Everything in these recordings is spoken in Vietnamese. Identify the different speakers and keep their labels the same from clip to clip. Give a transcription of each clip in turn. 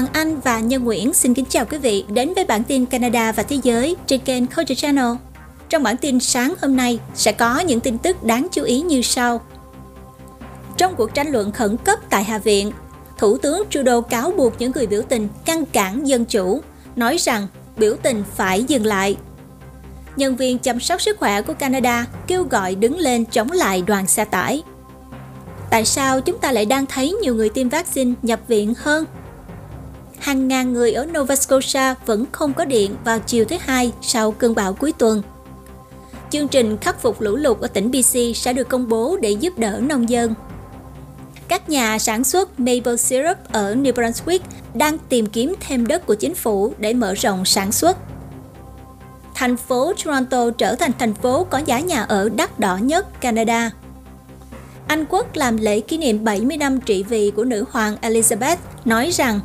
Speaker 1: Hoàng Anh và Nhân Nguyễn xin kính chào quý vị đến với bản tin Canada và Thế giới trên kênh Culture Channel. Trong bản tin sáng hôm nay sẽ có những tin tức đáng chú ý như sau. Trong cuộc tranh luận khẩn cấp tại Hạ viện, Thủ tướng Trudeau cáo buộc những người biểu tình ngăn cản dân chủ, nói rằng biểu tình phải dừng lại. Nhân viên chăm sóc sức khỏe của Canada kêu gọi đứng lên chống lại đoàn xe tải. Tại sao chúng ta lại đang thấy nhiều người tiêm vaccine nhập viện hơn? Hàng ngàn người ở Nova Scotia vẫn không có điện vào chiều thứ hai sau cơn bão cuối tuần. Chương trình khắc phục lũ lụt ở tỉnh BC sẽ được công bố để giúp đỡ nông dân. Các nhà sản xuất maple syrup ở New Brunswick đang tìm kiếm thêm đất của chính phủ để mở rộng sản xuất. Thành phố Toronto trở thành thành phố có giá nhà ở đắt đỏ nhất Canada. Anh Quốc làm lễ kỷ niệm 70 năm trị vì của nữ hoàng Elizabeth, nói rằng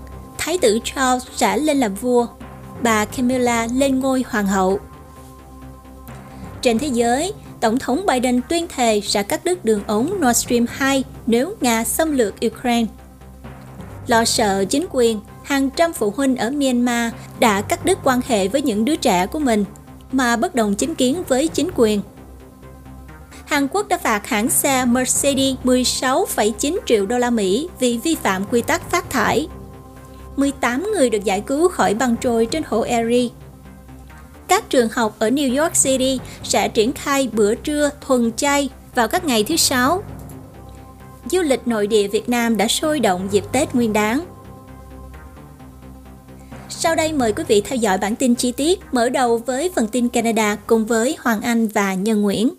Speaker 1: Thái tử Charles sẽ lên làm vua, bà Camilla lên ngôi hoàng hậu. Trên thế giới, Tổng thống Biden tuyên thệ sẽ cắt đứt đường ống Nord Stream 2 nếu Nga xâm lược Ukraine. Lo sợ chính quyền, hàng trăm phụ huynh ở Myanmar đã cắt đứt quan hệ với những đứa trẻ của mình mà bất đồng chính kiến với chính quyền. Hàn Quốc đã phạt hãng xe Mercedes 16,9 triệu đô la Mỹ vì vi phạm quy tắc phát thải. 18 người được giải cứu khỏi băng trôi trên hồ Erie. Các trường học ở New York City sẽ triển khai bữa trưa thuần chay vào các ngày thứ Sáu. Du lịch nội địa Việt Nam đã sôi động dịp Tết Nguyên đán. Sau đây mời quý vị theo dõi bản tin chi tiết, mở đầu với phần tin Canada cùng với Hoàng Anh và Nhân Nguyễn.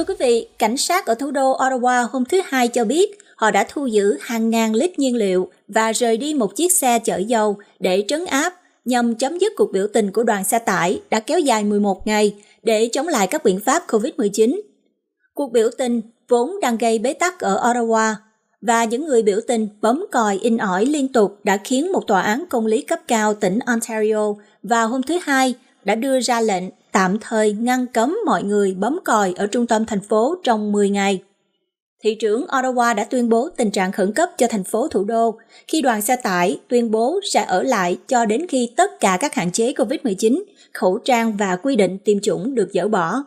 Speaker 1: Thưa quý vị, cảnh sát ở thủ đô Ottawa hôm thứ Hai cho biết họ đã thu giữ hàng ngàn lít nhiên liệu và rời đi một chiếc xe chở dầu để trấn áp nhằm chấm dứt cuộc biểu tình của đoàn xe tải đã kéo dài 11 ngày để chống lại các biện pháp COVID-19. Cuộc biểu tình vốn đang gây bế tắc ở Ottawa và những người biểu tình bấm còi in ỏi liên tục đã khiến một tòa án công lý cấp cao tỉnh Ontario vào hôm thứ Hai đã đưa ra lệnh tạm thời ngăn cấm mọi người bấm còi ở trung tâm thành phố trong 10 ngày. Thị trưởng Ottawa đã tuyên bố tình trạng khẩn cấp cho thành phố thủ đô khi đoàn xe tải tuyên bố sẽ ở lại cho đến khi tất cả các hạn chế COVID-19, khẩu trang và quy định tiêm chủng được dỡ bỏ.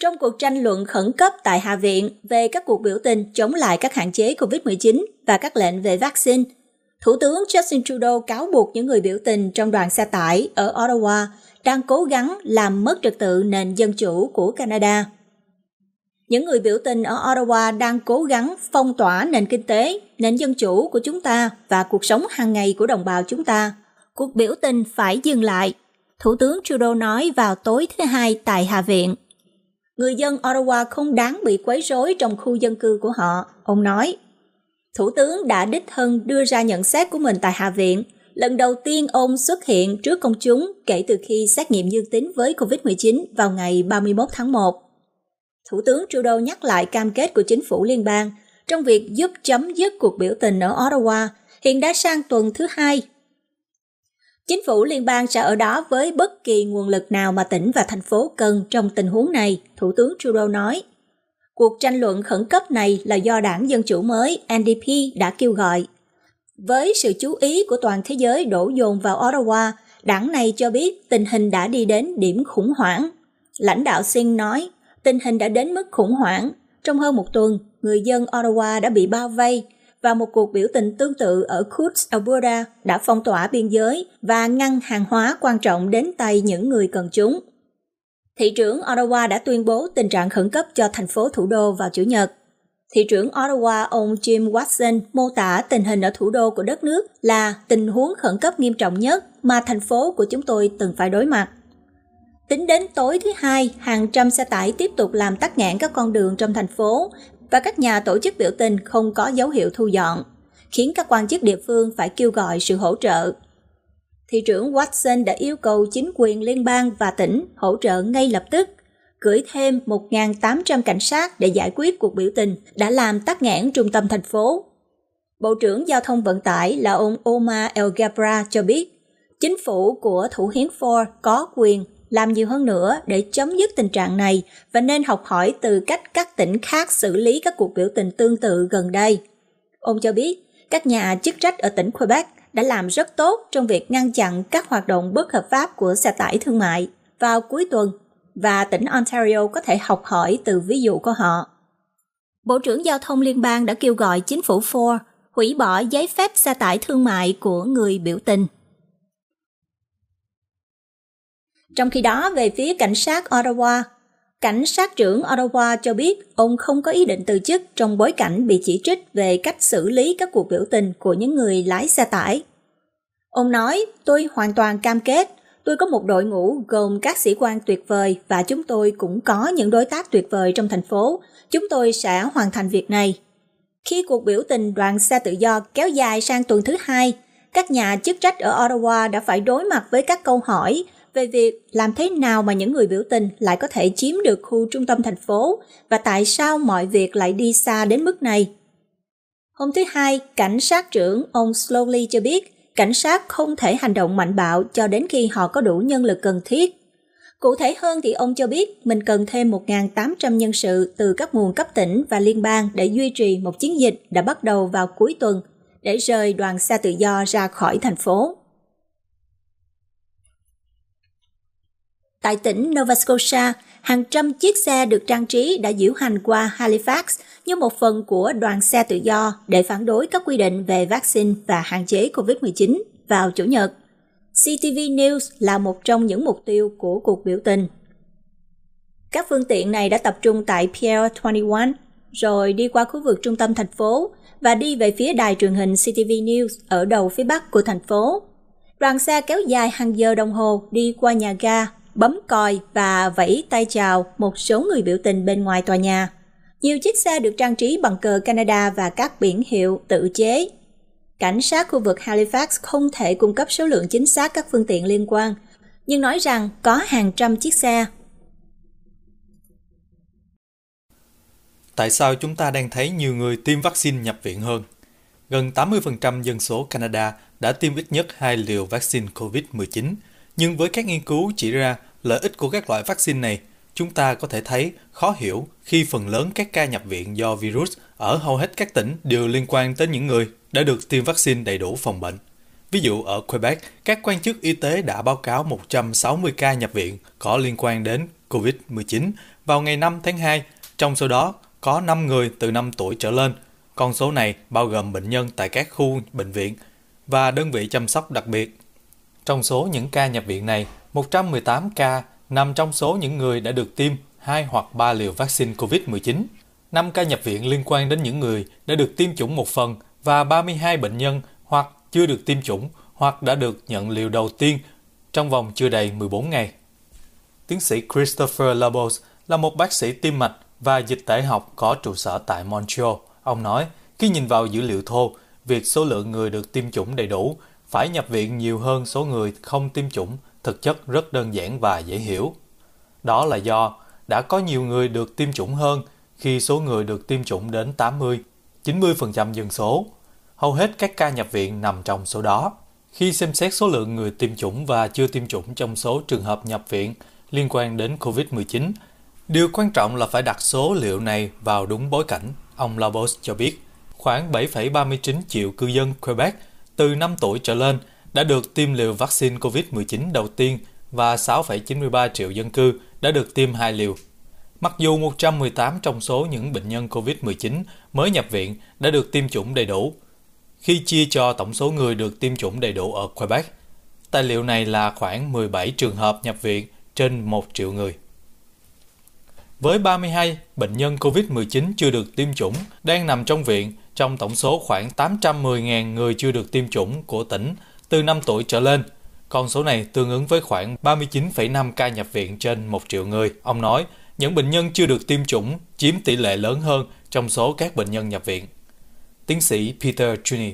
Speaker 1: Trong cuộc tranh luận khẩn cấp tại Hạ viện về các cuộc biểu tình chống lại các hạn chế COVID-19 và các lệnh về vaccine, Thủ tướng Justin Trudeau cáo buộc những người biểu tình trong đoàn xe tải ở Ottawa đang cố gắng làm mất trật tự nền dân chủ của Canada. Những người biểu tình ở Ottawa đang cố gắng phong tỏa nền kinh tế, nền dân chủ của chúng ta và cuộc sống hàng ngày của đồng bào chúng ta. Cuộc biểu tình phải dừng lại, Thủ tướng Trudeau nói vào tối thứ Hai tại Hạ viện. Người dân Ottawa không đáng bị quấy rối trong khu dân cư của họ, ông nói. Thủ tướng đã đích thân đưa ra nhận xét của mình tại Hạ viện lần đầu tiên ông xuất hiện trước công chúng kể từ khi xét nghiệm dương tính với COVID-19 vào ngày 31 tháng 1. Thủ tướng Trudeau nhắc lại cam kết của chính phủ liên bang trong việc giúp chấm dứt cuộc biểu tình ở Ottawa hiện đã sang tuần thứ hai. Chính phủ liên bang sẽ ở đó với bất kỳ nguồn lực nào mà tỉnh và thành phố cần trong tình huống này, Thủ tướng Trudeau nói. Cuộc tranh luận khẩn cấp này là do đảng Dân Chủ mới NDP đã kêu gọi. Với sự chú ý của toàn thế giới đổ dồn vào Ottawa, đảng này cho biết tình hình đã đi đến điểm khủng hoảng. Lãnh đạo Singh nói, tình hình đã đến mức khủng hoảng. Trong hơn một tuần, người dân Ottawa đã bị bao vây và một cuộc biểu tình tương tự ở Coots, Alberta đã phong tỏa biên giới và ngăn hàng hóa quan trọng đến tay những người cần chúng. Thị trưởng Ottawa đã tuyên bố tình trạng khẩn cấp cho thành phố thủ đô vào Chủ nhật. Thị trưởng Ottawa ông Jim Watson mô tả tình hình ở thủ đô của đất nước là tình huống khẩn cấp nghiêm trọng nhất mà thành phố của chúng tôi từng phải đối mặt. Tính đến tối thứ hai, hàng trăm xe tải tiếp tục làm tắc nghẽn các con đường trong thành phố và các nhà tổ chức biểu tình không có dấu hiệu thu dọn, khiến các quan chức địa phương phải kêu gọi sự hỗ trợ. Thị trưởng Watson đã yêu cầu chính quyền liên bang và tỉnh hỗ trợ ngay lập tức, gửi thêm 1.800 cảnh sát để giải quyết cuộc biểu tình đã làm tắc nghẽn trung tâm thành phố. Bộ trưởng Giao thông Vận tải là ông Omar El Gabra cho biết, chính phủ của Thủ hiến Ford có quyền làm nhiều hơn nữa để chấm dứt tình trạng này và nên học hỏi từ cách các tỉnh khác xử lý các cuộc biểu tình tương tự gần đây. Ông cho biết, các nhà chức trách ở tỉnh Quebec đã làm rất tốt trong việc ngăn chặn các hoạt động bất hợp pháp của xe tải thương mại vào cuối tuần và tỉnh Ontario có thể học hỏi từ ví dụ của họ. Bộ trưởng Giao thông Liên bang đã kêu gọi chính phủ Ford hủy bỏ giấy phép xe tải thương mại của người biểu tình. Trong khi đó, về phía cảnh sát Ottawa, cảnh sát trưởng Ottawa cho biết ông không có ý định từ chức trong bối cảnh bị chỉ trích về cách xử lý các cuộc biểu tình của những người lái xe tải. Ông nói, tôi hoàn toàn cam kết, tôi có một đội ngũ gồm các sĩ quan tuyệt vời và chúng tôi cũng có những đối tác tuyệt vời trong thành phố. Chúng tôi sẽ hoàn thành việc này. Khi cuộc biểu tình đoàn xe tự do kéo dài sang tuần thứ hai, các nhà chức trách ở Ottawa đã phải đối mặt với các câu hỏi về việc làm thế nào mà những người biểu tình lại có thể chiếm được khu trung tâm thành phố và tại sao mọi việc lại đi xa đến mức này. Hôm thứ Hai, cảnh sát trưởng ông Slowly cho biết cảnh sát không thể hành động mạnh bạo cho đến khi họ có đủ nhân lực cần thiết. Cụ thể hơn thì ông cho biết mình cần thêm 1.800 nhân sự từ các nguồn cấp tỉnh và liên bang để duy trì một chiến dịch đã bắt đầu vào cuối tuần để rời đoàn xe tự do ra khỏi thành phố. Tại tỉnh Nova Scotia, hàng trăm chiếc xe được trang trí đã diễu hành qua Halifax như một phần của đoàn xe tự do để phản đối các quy định về vaccine và hạn chế COVID-19 vào Chủ nhật. CTV News là một trong những mục tiêu của cuộc biểu tình. Các phương tiện này đã tập trung tại Pier 21, rồi đi qua khu vực trung tâm thành phố và đi về phía đài truyền hình CTV News ở đầu phía bắc của thành phố. Đoàn xe kéo dài hàng giờ đồng hồ đi qua nhà ga bấm còi và vẫy tay chào một số người biểu tình bên ngoài tòa nhà. Nhiều chiếc xe được trang trí bằng cờ Canada và các biển hiệu tự chế. Cảnh sát khu vực Halifax không thể cung cấp số lượng chính xác các phương tiện liên quan, nhưng nói rằng có hàng trăm chiếc xe.
Speaker 2: Tại sao chúng ta đang thấy nhiều người tiêm vaccine nhập viện hơn? Gần 80% dân số Canada đã tiêm ít nhất hai liều vaccine COVID-19, nhưng với các nghiên cứu chỉ ra lợi ích của các loại vaccine này, chúng ta có thể thấy khó hiểu khi phần lớn các ca nhập viện do virus ở hầu hết các tỉnh đều liên quan tới những người đã được tiêm vaccine đầy đủ phòng bệnh. Ví dụ ở Quebec, các quan chức y tế đã báo cáo 160 ca nhập viện có liên quan đến COVID-19 vào ngày 5 tháng 2, trong số đó có 5 người từ 5 tuổi trở lên. Con số này bao gồm bệnh nhân tại các khu bệnh viện và đơn vị chăm sóc đặc biệt. Trong số những ca nhập viện này, 118 ca nằm trong số những người đã được tiêm hai hoặc ba liều vaccine COVID-19. 5 ca nhập viện liên quan đến những người đã được tiêm chủng một phần và 32 bệnh nhân hoặc chưa được tiêm chủng hoặc đã được nhận liều đầu tiên trong vòng chưa đầy 14 ngày. Tiến sĩ Christopher Labos là một bác sĩ tim mạch và dịch tễ học có trụ sở tại Montreal. Ông nói, khi nhìn vào dữ liệu thô, việc số lượng người được tiêm chủng đầy đủ phải nhập viện nhiều hơn số người không tiêm chủng thực chất rất đơn giản và dễ hiểu. Đó là do đã có nhiều người được tiêm chủng hơn khi số người được tiêm chủng đến 80, 90% dân số. Hầu hết các ca nhập viện nằm trong số đó. Khi xem xét số lượng người tiêm chủng và chưa tiêm chủng trong số trường hợp nhập viện liên quan đến COVID-19, điều quan trọng là phải đặt số liệu này vào đúng bối cảnh, ông Labos cho biết. Khoảng 7,39 triệu cư dân Quebec từ 5 tuổi trở lên đã được tiêm liều vaccine COVID-19 đầu tiên và 6,93 triệu dân cư đã được tiêm hai liều. Mặc dù 118 trong số những bệnh nhân COVID-19 mới nhập viện đã được tiêm chủng đầy đủ, khi chia cho tổng số người được tiêm chủng đầy đủ ở Quebec, tài liệu này là khoảng 17 trường hợp nhập viện trên 1 triệu người. Với 32 bệnh nhân COVID-19 chưa được tiêm chủng đang nằm trong viện trong tổng số khoảng 810.000 người chưa được tiêm chủng của tỉnh từ 5 tuổi trở lên. Con số này tương ứng với khoảng 39,5 ca nhập viện trên 1 triệu người. Ông nói, những bệnh nhân chưa được tiêm chủng chiếm tỷ lệ lớn hơn trong số các bệnh nhân nhập viện. Tiến sĩ Peter Juni,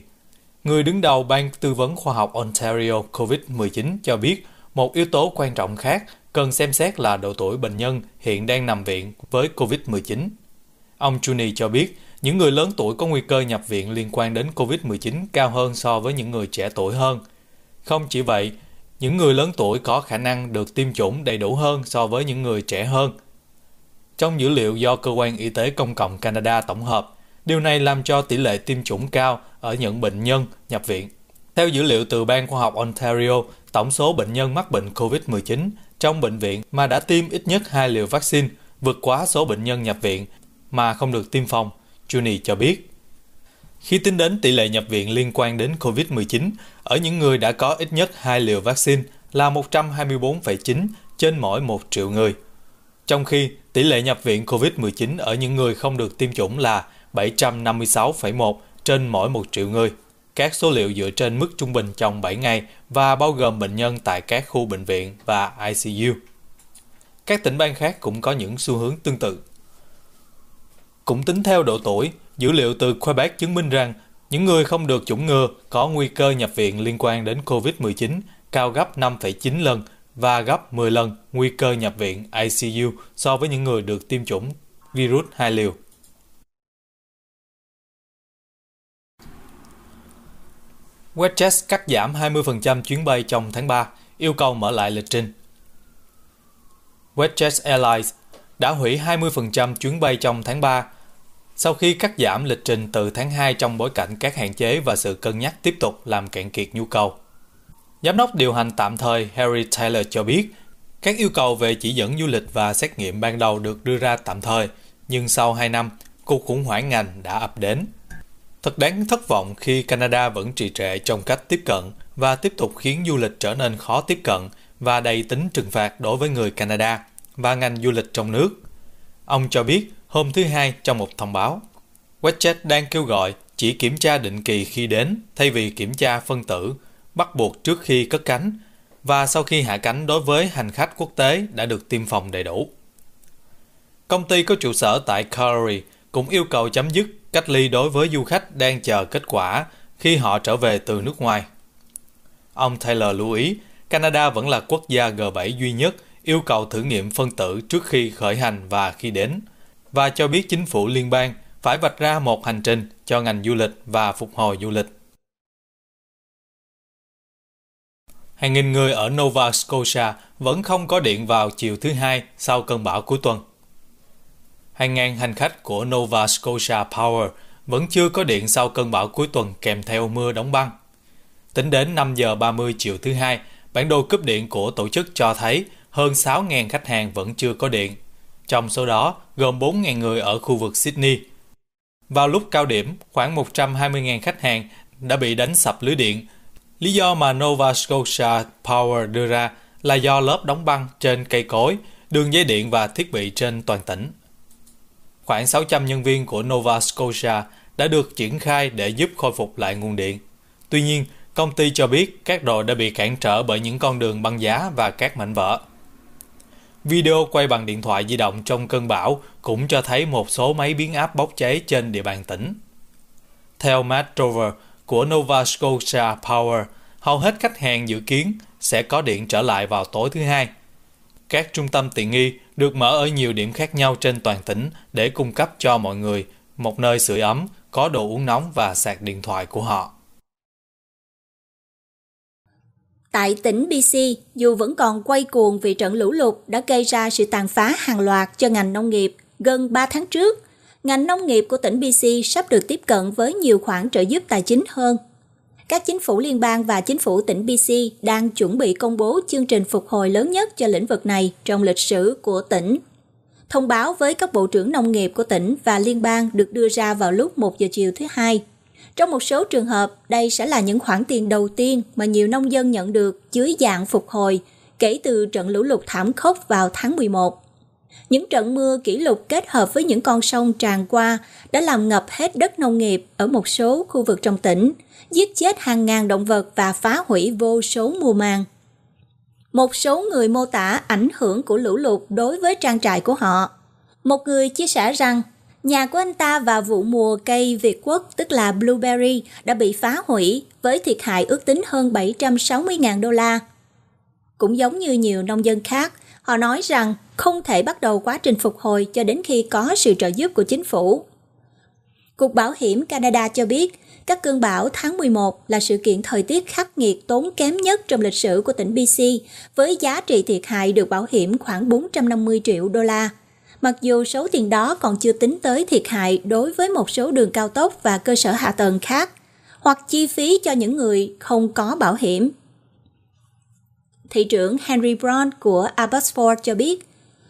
Speaker 2: người đứng đầu Ban Tư vấn Khoa học Ontario COVID-19 cho biết một yếu tố quan trọng khác cần xem xét là độ tuổi bệnh nhân hiện đang nằm viện với COVID-19. Ông Juni cho biết những người lớn tuổi có nguy cơ nhập viện liên quan đến COVID-19 cao hơn so với những người trẻ tuổi hơn. Không chỉ vậy, những người lớn tuổi có khả năng được tiêm chủng đầy đủ hơn so với những người trẻ hơn. Trong dữ liệu do Cơ quan Y tế Công cộng Canada tổng hợp, điều này làm cho tỷ lệ tiêm chủng cao ở những bệnh nhân nhập viện. Theo dữ liệu từ Ban Khoa học Ontario, tổng số bệnh nhân mắc bệnh COVID-19 trong bệnh viện mà đã tiêm ít nhất hai liều vaccine vượt quá số bệnh nhân nhập viện mà không được tiêm phòng, Juni cho biết. Khi tính đến tỷ lệ nhập viện liên quan đến COVID-19 ở những người đã có ít nhất hai liều vaccine là 124,9 trên mỗi 1 triệu người. Trong khi tỷ lệ nhập viện COVID-19 ở những người không được tiêm chủng là 756,1 trên mỗi 1 triệu người. Các số liệu dựa trên mức trung bình trong 7 ngày và bao gồm bệnh nhân tại các khu bệnh viện và ICU. Các tỉnh bang khác cũng có những xu hướng tương tự. Cũng tính theo độ tuổi, dữ liệu từ Quebec chứng minh rằng những người không được chủng ngừa có nguy cơ nhập viện liên quan đến COVID-19 cao gấp 5,9 lần và gấp 10 lần nguy cơ nhập viện ICU so với những người được tiêm chủng virus hai liều. WestJet cắt giảm 20% chuyến bay trong tháng 3, yêu cầu mở lại lịch trình. WestJet Airlines đã hủy 20% chuyến bay trong tháng 3 sau khi cắt giảm lịch trình từ tháng 2 trong bối cảnh các hạn chế và sự cân nhắc tiếp tục làm cạn kiệt nhu cầu. Giám đốc điều hành tạm thời Harry Taylor cho biết, các yêu cầu về chỉ dẫn du lịch và xét nghiệm ban đầu được đưa ra tạm thời, nhưng sau 2 năm, cuộc khủng hoảng ngành đã ập đến. Thật đáng thất vọng khi Canada vẫn trì trệ trong cách tiếp cận và tiếp tục khiến du lịch trở nên khó tiếp cận và đầy tính trừng phạt đối với người Canada và ngành du lịch trong nước. Ông cho biết hôm thứ Hai trong một thông báo, WestJet đang kêu gọi chỉ kiểm tra định kỳ khi đến thay vì kiểm tra phân tử, bắt buộc trước khi cất cánh và sau khi hạ cánh đối với hành khách quốc tế đã được tiêm phòng đầy đủ. Công ty có trụ sở tại Calgary cũng yêu cầu chấm dứt cách ly đối với du khách đang chờ kết quả khi họ trở về từ nước ngoài. Ông Taylor lưu ý, Canada vẫn là quốc gia G7 duy nhất yêu cầu thử nghiệm phân tử trước khi khởi hành và khi đến, và cho biết chính phủ liên bang phải vạch ra một hành trình cho ngành du lịch và phục hồi du lịch. Hàng nghìn người ở Nova Scotia vẫn không có điện vào chiều thứ hai sau cơn bão cuối tuần hàng ngàn hành khách của Nova Scotia Power vẫn chưa có điện sau cơn bão cuối tuần kèm theo mưa đóng băng. Tính đến 5 giờ 30 chiều thứ hai, bản đồ cúp điện của tổ chức cho thấy hơn 6.000 khách hàng vẫn chưa có điện. Trong số đó, gồm 4.000 người ở khu vực Sydney. Vào lúc cao điểm, khoảng 120.000 khách hàng đã bị đánh sập lưới điện. Lý do mà Nova Scotia Power đưa ra là do lớp đóng băng trên cây cối, đường dây điện và thiết bị trên toàn tỉnh. Khoảng 600 nhân viên của Nova Scotia đã được triển khai để giúp khôi phục lại nguồn điện. Tuy nhiên, công ty cho biết các đồ đã bị cản trở bởi những con đường băng giá và các mảnh vỡ. Video quay bằng điện thoại di động trong cơn bão cũng cho thấy một số máy biến áp bốc cháy trên địa bàn tỉnh. Theo Matt Trover của Nova Scotia Power, hầu hết khách hàng dự kiến sẽ có điện trở lại vào tối thứ hai. Các trung tâm tiện nghi được mở ở nhiều điểm khác nhau trên toàn tỉnh để cung cấp cho mọi người một nơi sưởi ấm, có đồ uống nóng và sạc điện thoại của họ.
Speaker 1: Tại tỉnh BC, dù vẫn còn quay cuồng vì trận lũ lụt đã gây ra sự tàn phá hàng loạt cho ngành nông nghiệp gần 3 tháng trước, ngành nông nghiệp của tỉnh BC sắp được tiếp cận với nhiều khoản trợ giúp tài chính hơn các chính phủ liên bang và chính phủ tỉnh BC đang chuẩn bị công bố chương trình phục hồi lớn nhất cho lĩnh vực này trong lịch sử của tỉnh. Thông báo với các bộ trưởng nông nghiệp của tỉnh và liên bang được đưa ra vào lúc 1 giờ chiều thứ hai. Trong một số trường hợp, đây sẽ là những khoản tiền đầu tiên mà nhiều nông dân nhận được dưới dạng phục hồi kể từ trận lũ lụt thảm khốc vào tháng 11. Những trận mưa kỷ lục kết hợp với những con sông tràn qua đã làm ngập hết đất nông nghiệp ở một số khu vực trong tỉnh, giết chết hàng ngàn động vật và phá hủy vô số mùa màng. Một số người mô tả ảnh hưởng của lũ lụt đối với trang trại của họ. Một người chia sẻ rằng nhà của anh ta vào vụ mùa cây Việt Quốc tức là blueberry đã bị phá hủy với thiệt hại ước tính hơn 760.000 đô la. Cũng giống như nhiều nông dân khác, họ nói rằng không thể bắt đầu quá trình phục hồi cho đến khi có sự trợ giúp của chính phủ. Cục Bảo hiểm Canada cho biết các cơn bão tháng 11 là sự kiện thời tiết khắc nghiệt tốn kém nhất trong lịch sử của tỉnh BC, với giá trị thiệt hại được bảo hiểm khoảng 450 triệu đô la. Mặc dù số tiền đó còn chưa tính tới thiệt hại đối với một số đường cao tốc và cơ sở hạ tầng khác, hoặc chi phí cho những người không có bảo hiểm. Thị trưởng Henry Brown của Abbotsford cho biết,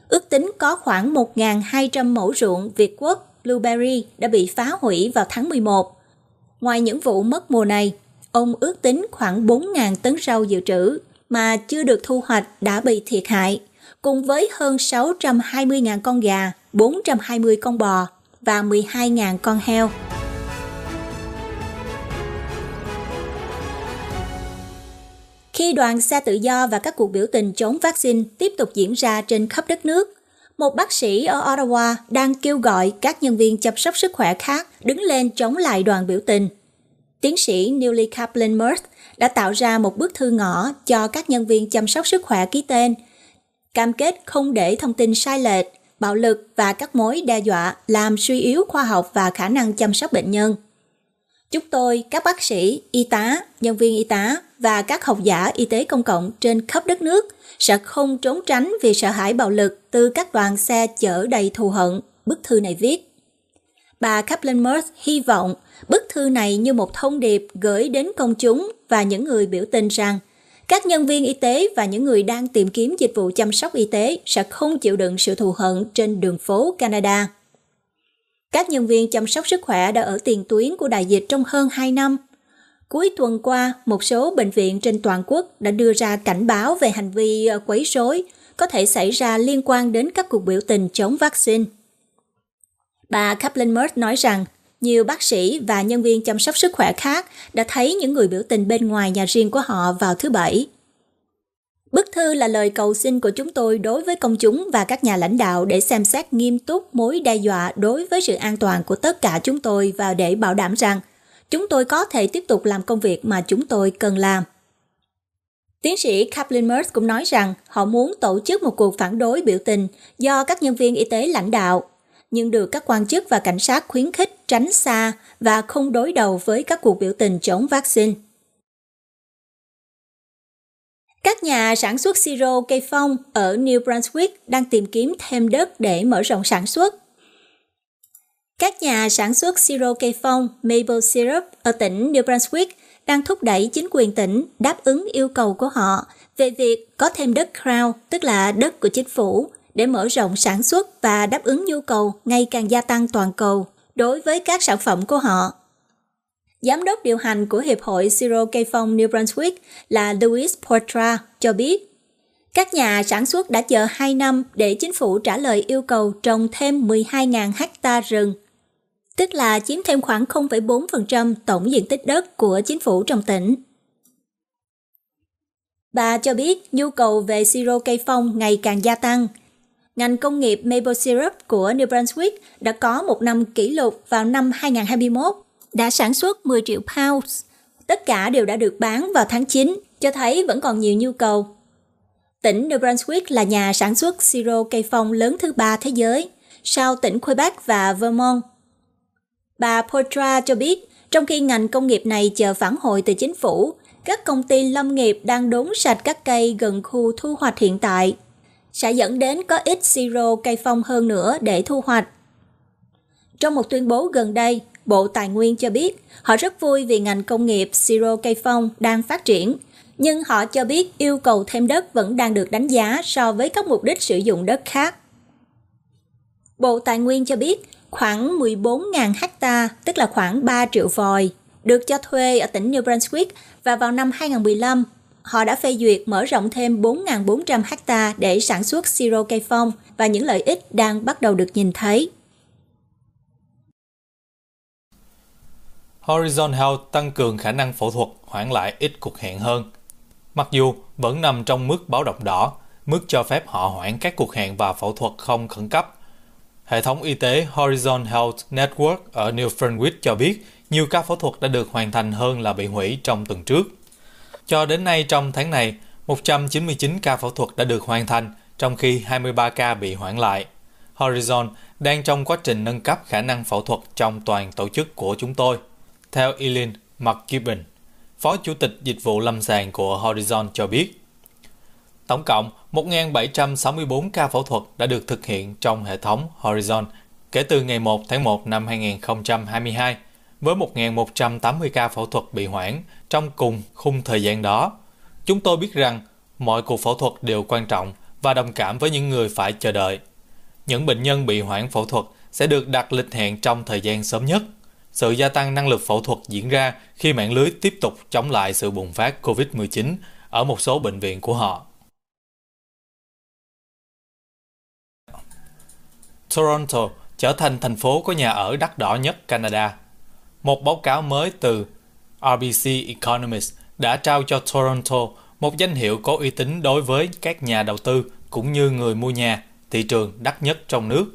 Speaker 1: ước tính có khoảng 1.200 mẫu ruộng Việt Quốc Blueberry đã bị phá hủy vào tháng 11. Ngoài những vụ mất mùa này, ông ước tính khoảng 4.000 tấn rau dự trữ mà chưa được thu hoạch đã bị thiệt hại, cùng với hơn 620.000 con gà, 420 con bò và 12.000 con heo. Khi đoàn xe tự do và các cuộc biểu tình chống vaccine tiếp tục diễn ra trên khắp đất nước, một bác sĩ ở Ottawa đang kêu gọi các nhân viên chăm sóc sức khỏe khác đứng lên chống lại đoàn biểu tình. Tiến sĩ Newly Kaplan Murth đã tạo ra một bức thư ngõ cho các nhân viên chăm sóc sức khỏe ký tên, cam kết không để thông tin sai lệch, bạo lực và các mối đe dọa làm suy yếu khoa học và khả năng chăm sóc bệnh nhân. Chúng tôi, các bác sĩ, y tá, nhân viên y tá và các học giả y tế công cộng trên khắp đất nước sẽ không trốn tránh vì sợ hãi bạo lực từ các đoàn xe chở đầy thù hận, bức thư này viết. Bà Kaplan Merth hy vọng bức thư này như một thông điệp gửi đến công chúng và những người biểu tình rằng các nhân viên y tế và những người đang tìm kiếm dịch vụ chăm sóc y tế sẽ không chịu đựng sự thù hận trên đường phố Canada. Các nhân viên chăm sóc sức khỏe đã ở tiền tuyến của đại dịch trong hơn 2 năm. Cuối tuần qua, một số bệnh viện trên toàn quốc đã đưa ra cảnh báo về hành vi ờ, quấy rối có thể xảy ra liên quan đến các cuộc biểu tình chống vaccine. Bà Kaplan Mert nói rằng nhiều bác sĩ và nhân viên chăm sóc sức khỏe khác đã thấy những người biểu tình bên ngoài nhà riêng của họ vào thứ Bảy. Bức thư là lời cầu xin của chúng tôi đối với công chúng và các nhà lãnh đạo để xem xét nghiêm túc mối đe dọa đối với sự an toàn của tất cả chúng tôi và để bảo đảm rằng chúng tôi có thể tiếp tục làm công việc mà chúng tôi cần làm. Tiến sĩ Kaplan Mertz cũng nói rằng họ muốn tổ chức một cuộc phản đối biểu tình do các nhân viên y tế lãnh đạo, nhưng được các quan chức và cảnh sát khuyến khích tránh xa và không đối đầu với các cuộc biểu tình chống vaccine. Các nhà sản xuất siro cây phong ở New Brunswick đang tìm kiếm thêm đất để mở rộng sản xuất. Các nhà sản xuất siro cây phong Maple Syrup ở tỉnh New Brunswick đang thúc đẩy chính quyền tỉnh đáp ứng yêu cầu của họ về việc có thêm đất Crown, tức là đất của chính phủ, để mở rộng sản xuất và đáp ứng nhu cầu ngày càng gia tăng toàn cầu đối với các sản phẩm của họ. Giám đốc điều hành của Hiệp hội Siro cây phong New Brunswick là Louis Portra cho biết, các nhà sản xuất đã chờ 2 năm để chính phủ trả lời yêu cầu trồng thêm 12.000 hecta rừng, tức là chiếm thêm khoảng 0,4% tổng diện tích đất của chính phủ trong tỉnh. Bà cho biết nhu cầu về siro cây phong ngày càng gia tăng. Ngành công nghiệp maple syrup của New Brunswick đã có một năm kỷ lục vào năm 2021 đã sản xuất 10 triệu pounds. Tất cả đều đã được bán vào tháng 9, cho thấy vẫn còn nhiều nhu cầu. Tỉnh New Brunswick là nhà sản xuất siro cây phong lớn thứ ba thế giới, sau tỉnh Quebec và Vermont. Bà Portra cho biết, trong khi ngành công nghiệp này chờ phản hồi từ chính phủ, các công ty lâm nghiệp đang đốn sạch các cây gần khu thu hoạch hiện tại, sẽ dẫn đến có ít siro cây phong hơn nữa để thu hoạch. Trong một tuyên bố gần đây, Bộ Tài nguyên cho biết họ rất vui vì ngành công nghiệp siro cây phong đang phát triển, nhưng họ cho biết yêu cầu thêm đất vẫn đang được đánh giá so với các mục đích sử dụng đất khác. Bộ Tài nguyên cho biết khoảng 14.000 hecta, tức là khoảng 3 triệu vòi, được cho thuê ở tỉnh New Brunswick và vào năm 2015, họ đã phê duyệt mở rộng thêm 4.400 ha để sản xuất siro cây phong và những lợi ích đang bắt đầu được nhìn thấy.
Speaker 2: Horizon Health tăng cường khả năng phẫu thuật hoãn lại ít cuộc hẹn hơn. Mặc dù vẫn nằm trong mức báo động đỏ, mức cho phép họ hoãn các cuộc hẹn và phẫu thuật không khẩn cấp. Hệ thống y tế Horizon Health Network ở New Brunswick cho biết nhiều ca phẫu thuật đã được hoàn thành hơn là bị hủy trong tuần trước. Cho đến nay trong tháng này, 199 ca phẫu thuật đã được hoàn thành, trong khi 23 ca bị hoãn lại. Horizon đang trong quá trình nâng cấp khả năng phẫu thuật trong toàn tổ chức của chúng tôi. Theo Eileen McGibbon, Phó Chủ tịch Dịch vụ Lâm sàng của Horizon cho biết, tổng cộng 1.764 ca phẫu thuật đã được thực hiện trong hệ thống Horizon kể từ ngày 1 tháng 1 năm 2022, với 1.180 ca phẫu thuật bị hoãn trong cùng khung thời gian đó. Chúng tôi biết rằng mọi cuộc phẫu thuật đều quan trọng và đồng cảm với những người phải chờ đợi. Những bệnh nhân bị hoãn phẫu thuật sẽ được đặt lịch hẹn trong thời gian sớm nhất. Sự gia tăng năng lực phẫu thuật diễn ra khi mạng lưới tiếp tục chống lại sự bùng phát COVID-19 ở một số bệnh viện của họ. Toronto trở thành thành phố có nhà ở đắt đỏ nhất Canada. Một báo cáo mới từ RBC Economist đã trao cho Toronto một danh hiệu có uy tín đối với các nhà đầu tư cũng như người mua nhà, thị trường đắt nhất trong nước.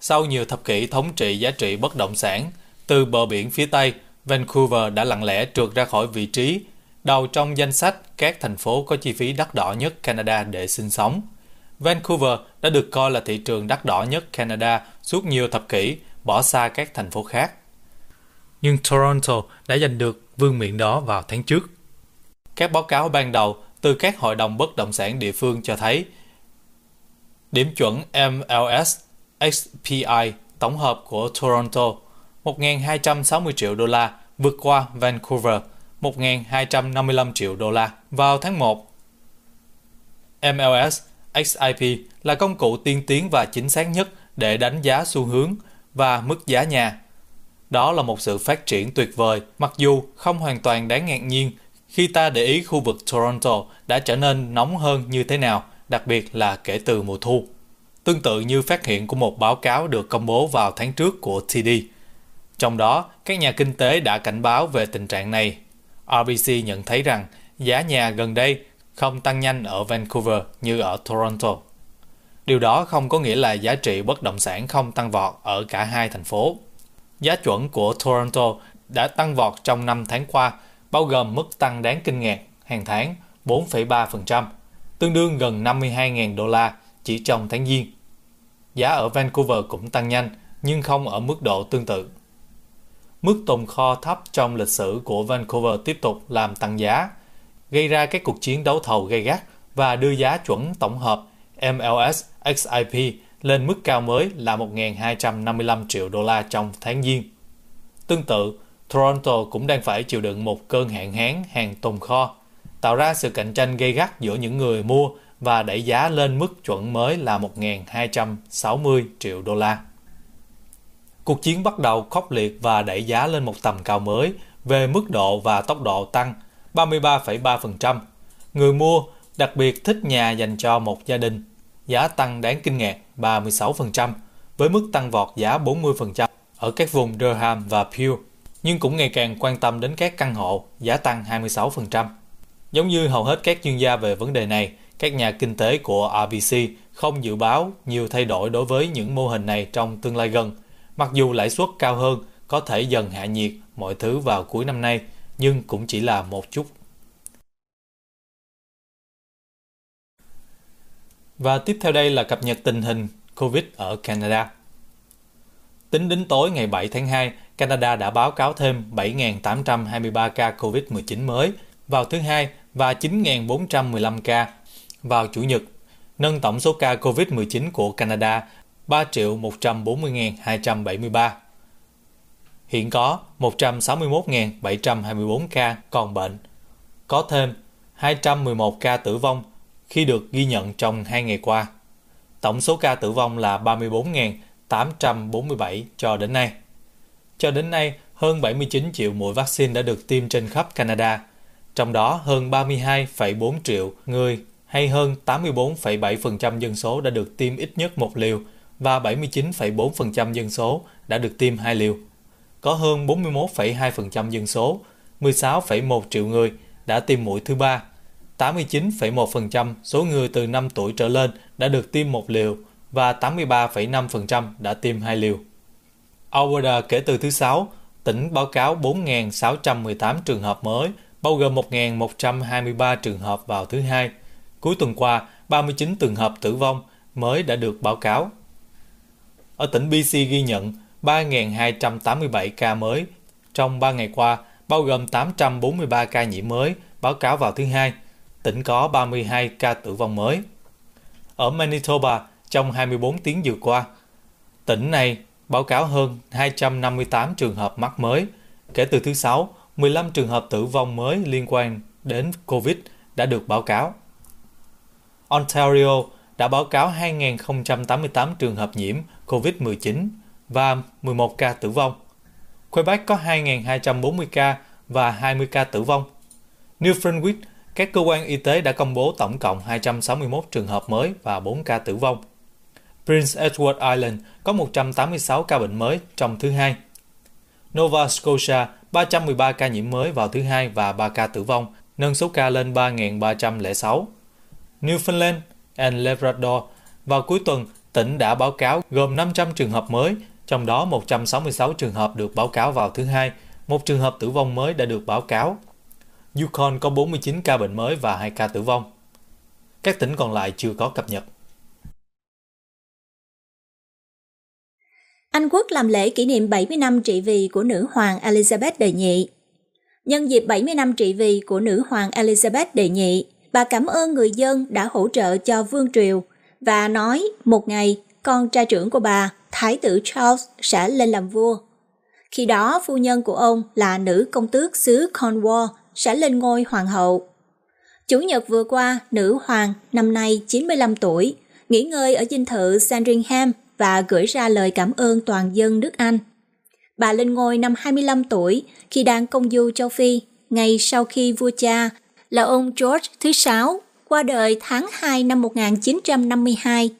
Speaker 2: Sau nhiều thập kỷ thống trị giá trị bất động sản, từ bờ biển phía Tây, Vancouver đã lặng lẽ trượt ra khỏi vị trí đầu trong danh sách các thành phố có chi phí đắt đỏ nhất Canada để sinh sống. Vancouver đã được coi là thị trường đắt đỏ nhất Canada suốt nhiều thập kỷ, bỏ xa các thành phố khác. Nhưng Toronto đã giành được vương miện đó vào tháng trước. Các báo cáo ban đầu từ các hội đồng bất động sản địa phương cho thấy, điểm chuẩn MLS XPI tổng hợp của Toronto 1.260 triệu đô la, vượt qua Vancouver 1.255 triệu đô la vào tháng 1. MLS XIP là công cụ tiên tiến và chính xác nhất để đánh giá xu hướng và mức giá nhà. Đó là một sự phát triển tuyệt vời, mặc dù không hoàn toàn đáng ngạc nhiên khi ta để ý khu vực Toronto đã trở nên nóng hơn như thế nào, đặc biệt là kể từ mùa thu. Tương tự như phát hiện của một báo cáo được công bố vào tháng trước của TD. Trong đó, các nhà kinh tế đã cảnh báo về tình trạng này. RBC nhận thấy rằng giá nhà gần đây không tăng nhanh ở Vancouver như ở Toronto. Điều đó không có nghĩa là giá trị bất động sản không tăng vọt ở cả hai thành phố. Giá chuẩn của Toronto đã tăng vọt trong 5 tháng qua, bao gồm mức tăng đáng kinh ngạc hàng tháng 4,3%, tương đương gần 52.000 đô la chỉ trong tháng Giêng. Giá ở Vancouver cũng tăng nhanh, nhưng không ở mức độ tương tự. Mức tồn kho thấp trong lịch sử của Vancouver tiếp tục làm tăng giá, gây ra các cuộc chiến đấu thầu gay gắt và đưa giá chuẩn tổng hợp MLS XIP lên mức cao mới là 1.255 triệu đô la trong tháng Giêng. Tương tự, Toronto cũng đang phải chịu đựng một cơn hạn hán hàng tồn kho, tạo ra sự cạnh tranh gây gắt giữa những người mua và đẩy giá lên mức chuẩn mới là 1.260 triệu đô la. Cuộc chiến bắt đầu khốc liệt và đẩy giá lên một tầm cao mới về mức độ và tốc độ tăng 33,3%. Người mua đặc biệt thích nhà dành cho một gia đình, giá tăng đáng kinh ngạc 36%, với mức tăng vọt giá 40% ở các vùng Durham và Peel, nhưng cũng ngày càng quan tâm đến các căn hộ, giá tăng 26%. Giống như hầu hết các chuyên gia về vấn đề này, các nhà kinh tế của RBC không dự báo nhiều thay đổi đối với những mô hình này trong tương lai gần. Mặc dù lãi suất cao hơn có thể dần hạ nhiệt mọi thứ vào cuối năm nay, nhưng cũng chỉ là một chút. Và tiếp theo đây là cập nhật tình hình COVID ở Canada. Tính đến tối ngày 7 tháng 2, Canada đã báo cáo thêm 7.823 ca COVID-19 mới vào thứ hai và 9.415 ca vào Chủ nhật, nâng tổng số ca COVID-19 của Canada 3.140.273 Hiện có 161.724 ca còn bệnh. Có thêm 211 ca tử vong khi được ghi nhận trong hai ngày qua. Tổng số ca tử vong là 34.847 cho đến nay. Cho đến nay, hơn 79 triệu mũi vaccine đã được tiêm trên khắp Canada, trong đó hơn 32,4 triệu người hay hơn 84,7% dân số đã được tiêm ít nhất một liều và 79,4% dân số đã được tiêm hai liều. Có hơn 41,2% dân số, 16,1 triệu người đã tiêm mũi thứ ba. 89,1% số người từ 5 tuổi trở lên đã được tiêm một liều và 83,5% đã tiêm hai liều. Alberta kể từ thứ Sáu, tỉnh báo cáo 4.618 trường hợp mới, bao gồm 1.123 trường hợp vào thứ Hai. Cuối tuần qua, 39 trường hợp tử vong mới đã được báo cáo. Ở tỉnh BC ghi nhận 3.287 ca mới Trong 3 ngày qua, bao gồm 843 ca nhiễm mới báo cáo vào thứ hai, tỉnh có 32 ca tử vong mới. Ở Manitoba, trong 24 tiếng vừa qua, tỉnh này báo cáo hơn 258 trường hợp mắc mới. Kể từ thứ Sáu, 15 trường hợp tử vong mới liên quan đến COVID đã được báo cáo. Ontario đã báo cáo 2.088 trường hợp nhiễm COVID-19 và 11 ca tử vong. Quebec có 2.240 ca và 20 ca tử vong. New Brunswick các cơ quan y tế đã công bố tổng cộng 261 trường hợp mới và 4 ca tử vong. Prince Edward Island có 186 ca bệnh mới trong thứ hai. Nova Scotia 313 ca nhiễm mới vào thứ hai và 3 ca tử vong, nâng số ca lên 3.306. Newfoundland and Labrador vào cuối tuần, tỉnh đã báo cáo gồm 500 trường hợp mới, trong đó 166 trường hợp được báo cáo vào thứ hai, một trường hợp tử vong mới đã được báo cáo. Yukon có 49 ca bệnh mới và 2 ca tử vong. Các tỉnh còn lại chưa có cập nhật.
Speaker 1: Anh Quốc làm lễ kỷ niệm 70 năm trị vì của nữ hoàng Elizabeth đệ nhị. Nhân dịp 70 năm trị vì của nữ hoàng Elizabeth đệ nhị, bà cảm ơn người dân đã hỗ trợ cho vương triều và nói một ngày con trai trưởng của bà, Thái tử Charles, sẽ lên làm vua. Khi đó, phu nhân của ông là nữ công tước xứ Cornwall sẽ lên ngôi hoàng hậu. Chủ nhật vừa qua, nữ hoàng năm nay 95 tuổi, nghỉ ngơi ở dinh thự Sandringham và gửi ra lời cảm ơn toàn dân nước Anh. Bà lên ngôi năm 25 tuổi khi đang công du châu Phi, ngay sau khi vua cha là ông George thứ sáu qua đời tháng 2 năm 1952.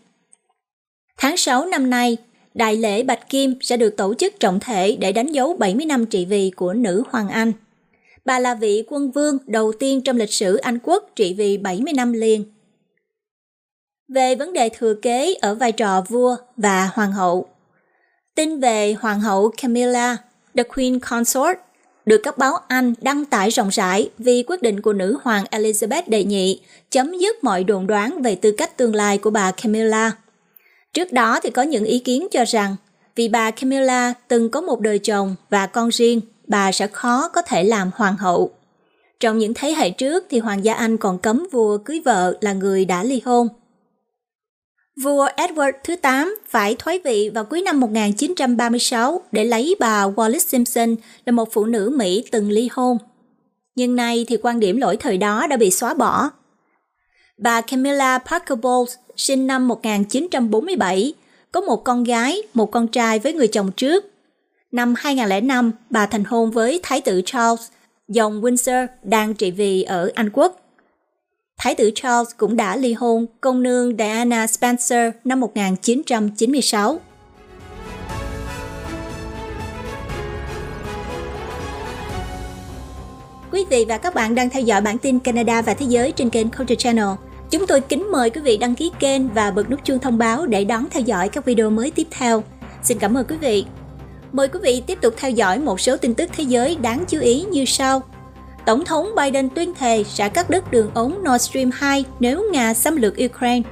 Speaker 1: Tháng 6 năm nay, đại lễ Bạch Kim sẽ được tổ chức trọng thể để đánh dấu 70 năm trị vì của nữ hoàng Anh. Bà là vị quân vương đầu tiên trong lịch sử Anh quốc trị vì 70 năm liền. Về vấn đề thừa kế ở vai trò vua và hoàng hậu. Tin về hoàng hậu Camilla, the Queen Consort, được các báo Anh đăng tải rộng rãi vì quyết định của nữ hoàng Elizabeth đệ nhị chấm dứt mọi đồn đoán về tư cách tương lai của bà Camilla. Trước đó thì có những ý kiến cho rằng vì bà Camilla từng có một đời chồng và con riêng, bà sẽ khó có thể làm hoàng hậu. Trong những thế hệ trước thì hoàng gia Anh còn cấm vua cưới vợ là người đã ly hôn. Vua Edward thứ 8 phải thoái vị vào cuối năm 1936 để lấy bà Wallis Simpson là một phụ nữ Mỹ từng ly hôn. Nhưng nay thì quan điểm lỗi thời đó đã bị xóa bỏ. Bà Camilla Parker Bowles sinh năm 1947, có một con gái, một con trai với người chồng trước. Năm 2005, bà thành hôn với Thái tử Charles, dòng Windsor đang trị vì ở Anh Quốc. Thái tử Charles cũng đã ly hôn công nương Diana Spencer năm 1996. Quý vị và các bạn đang theo dõi bản tin Canada và Thế giới trên kênh Culture Channel. Chúng tôi kính mời quý vị đăng ký kênh và bật nút chuông thông báo để đón theo dõi các video mới tiếp theo. Xin cảm ơn quý vị. Mời quý vị tiếp tục theo dõi một số tin tức thế giới đáng chú ý như sau. Tổng thống Biden tuyên thệ sẽ cắt đứt đường ống Nord Stream 2 nếu Nga xâm lược Ukraine.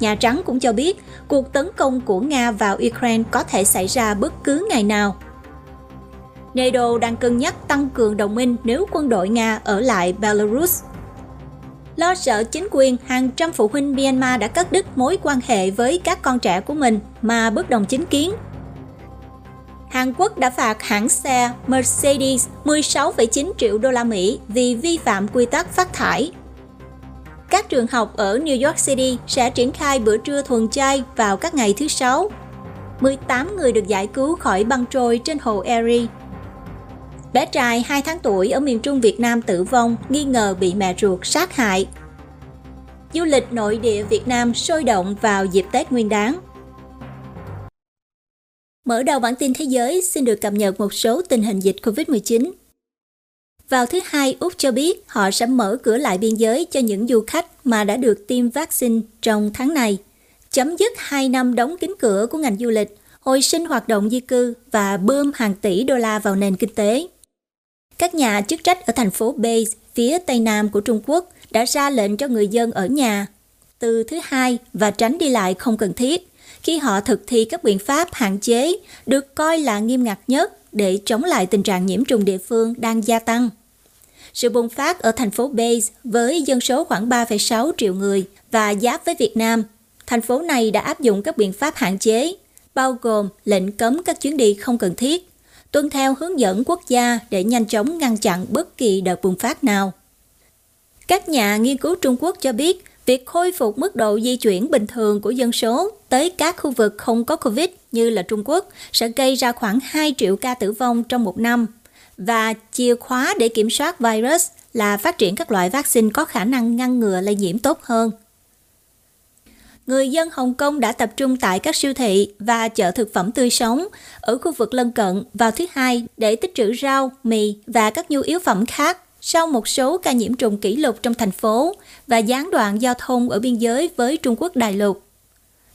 Speaker 1: Nhà Trắng cũng cho biết cuộc tấn công của Nga vào Ukraine có thể xảy ra bất cứ ngày nào. NATO đang cân nhắc tăng cường đồng minh nếu quân đội Nga ở lại Belarus. Lo sợ chính quyền, hàng trăm phụ huynh Myanmar đã cắt đứt mối quan hệ với các con trẻ của mình mà bất đồng chính kiến Hàn Quốc đã phạt hãng xe Mercedes 16,9 triệu đô la Mỹ vì vi phạm quy tắc phát thải. Các trường học ở New York City sẽ triển khai bữa trưa thuần chay vào các ngày thứ Sáu. 18 người được giải cứu khỏi băng trôi trên hồ Erie. Bé trai 2 tháng tuổi ở miền Trung Việt Nam tử vong nghi ngờ bị mẹ ruột sát hại. Du lịch nội địa Việt Nam sôi động vào dịp Tết Nguyên đán. Mở đầu bản tin thế giới xin được cập nhật một số tình hình dịch COVID-19. Vào thứ Hai, Úc cho biết họ sẽ mở cửa lại biên giới cho những du khách mà đã được tiêm vaccine trong tháng này, chấm dứt 2 năm đóng kín cửa của ngành du lịch, hồi sinh hoạt động di cư và bơm hàng tỷ đô la vào nền kinh tế. Các nhà chức trách ở thành phố beijing phía tây nam của Trung Quốc đã ra lệnh cho người dân ở nhà từ thứ Hai và tránh đi lại không cần thiết khi họ thực thi các biện pháp hạn chế được coi là nghiêm ngặt nhất để chống lại tình trạng nhiễm trùng địa phương đang gia tăng. Sự bùng phát ở thành phố Bays với dân số khoảng 3,6 triệu người và giáp với Việt Nam, thành phố này đã áp dụng các biện pháp hạn chế, bao gồm lệnh cấm các chuyến đi không cần thiết, tuân theo hướng dẫn quốc gia để nhanh chóng ngăn chặn bất kỳ đợt bùng phát nào. Các nhà nghiên cứu Trung Quốc cho biết việc khôi phục mức độ di chuyển bình thường của dân số tới các khu vực không có Covid như là Trung Quốc sẽ gây ra khoảng 2 triệu ca tử vong trong một năm. Và chìa khóa để kiểm soát virus là phát triển các loại vaccine có khả năng ngăn ngừa lây nhiễm tốt hơn. Người dân Hồng Kông đã tập trung tại các siêu thị và chợ thực phẩm tươi sống ở khu vực lân cận vào thứ hai để tích trữ rau, mì và các nhu yếu phẩm khác sau một số ca nhiễm trùng kỷ lục trong thành phố và gián đoạn giao thông ở biên giới với Trung Quốc đại lục.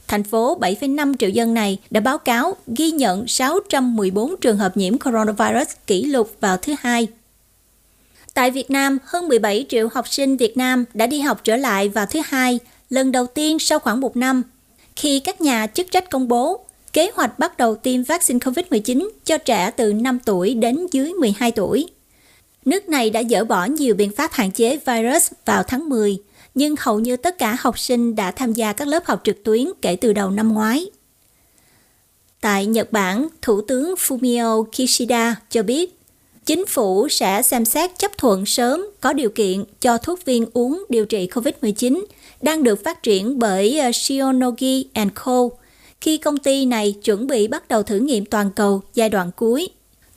Speaker 1: Thành phố 7,5 triệu dân này đã báo cáo ghi nhận 614 trường hợp nhiễm coronavirus kỷ lục vào thứ hai. Tại Việt Nam, hơn 17 triệu học sinh Việt Nam đã đi học trở lại vào thứ hai, lần đầu tiên sau khoảng một năm, khi các nhà chức trách công bố kế hoạch bắt đầu tiêm vaccine COVID-19 cho trẻ từ 5 tuổi đến dưới 12 tuổi. Nước này đã dỡ bỏ nhiều biện pháp hạn chế virus vào tháng 10, nhưng hầu như tất cả học sinh đã tham gia các lớp học trực tuyến kể từ đầu năm ngoái. Tại Nhật Bản, Thủ tướng Fumio Kishida cho biết chính phủ sẽ xem xét chấp thuận sớm có điều kiện cho thuốc viên uống điều trị COVID-19 đang được phát triển bởi ờ, Shionogi Co. khi công ty này chuẩn bị bắt đầu thử nghiệm toàn cầu giai đoạn cuối.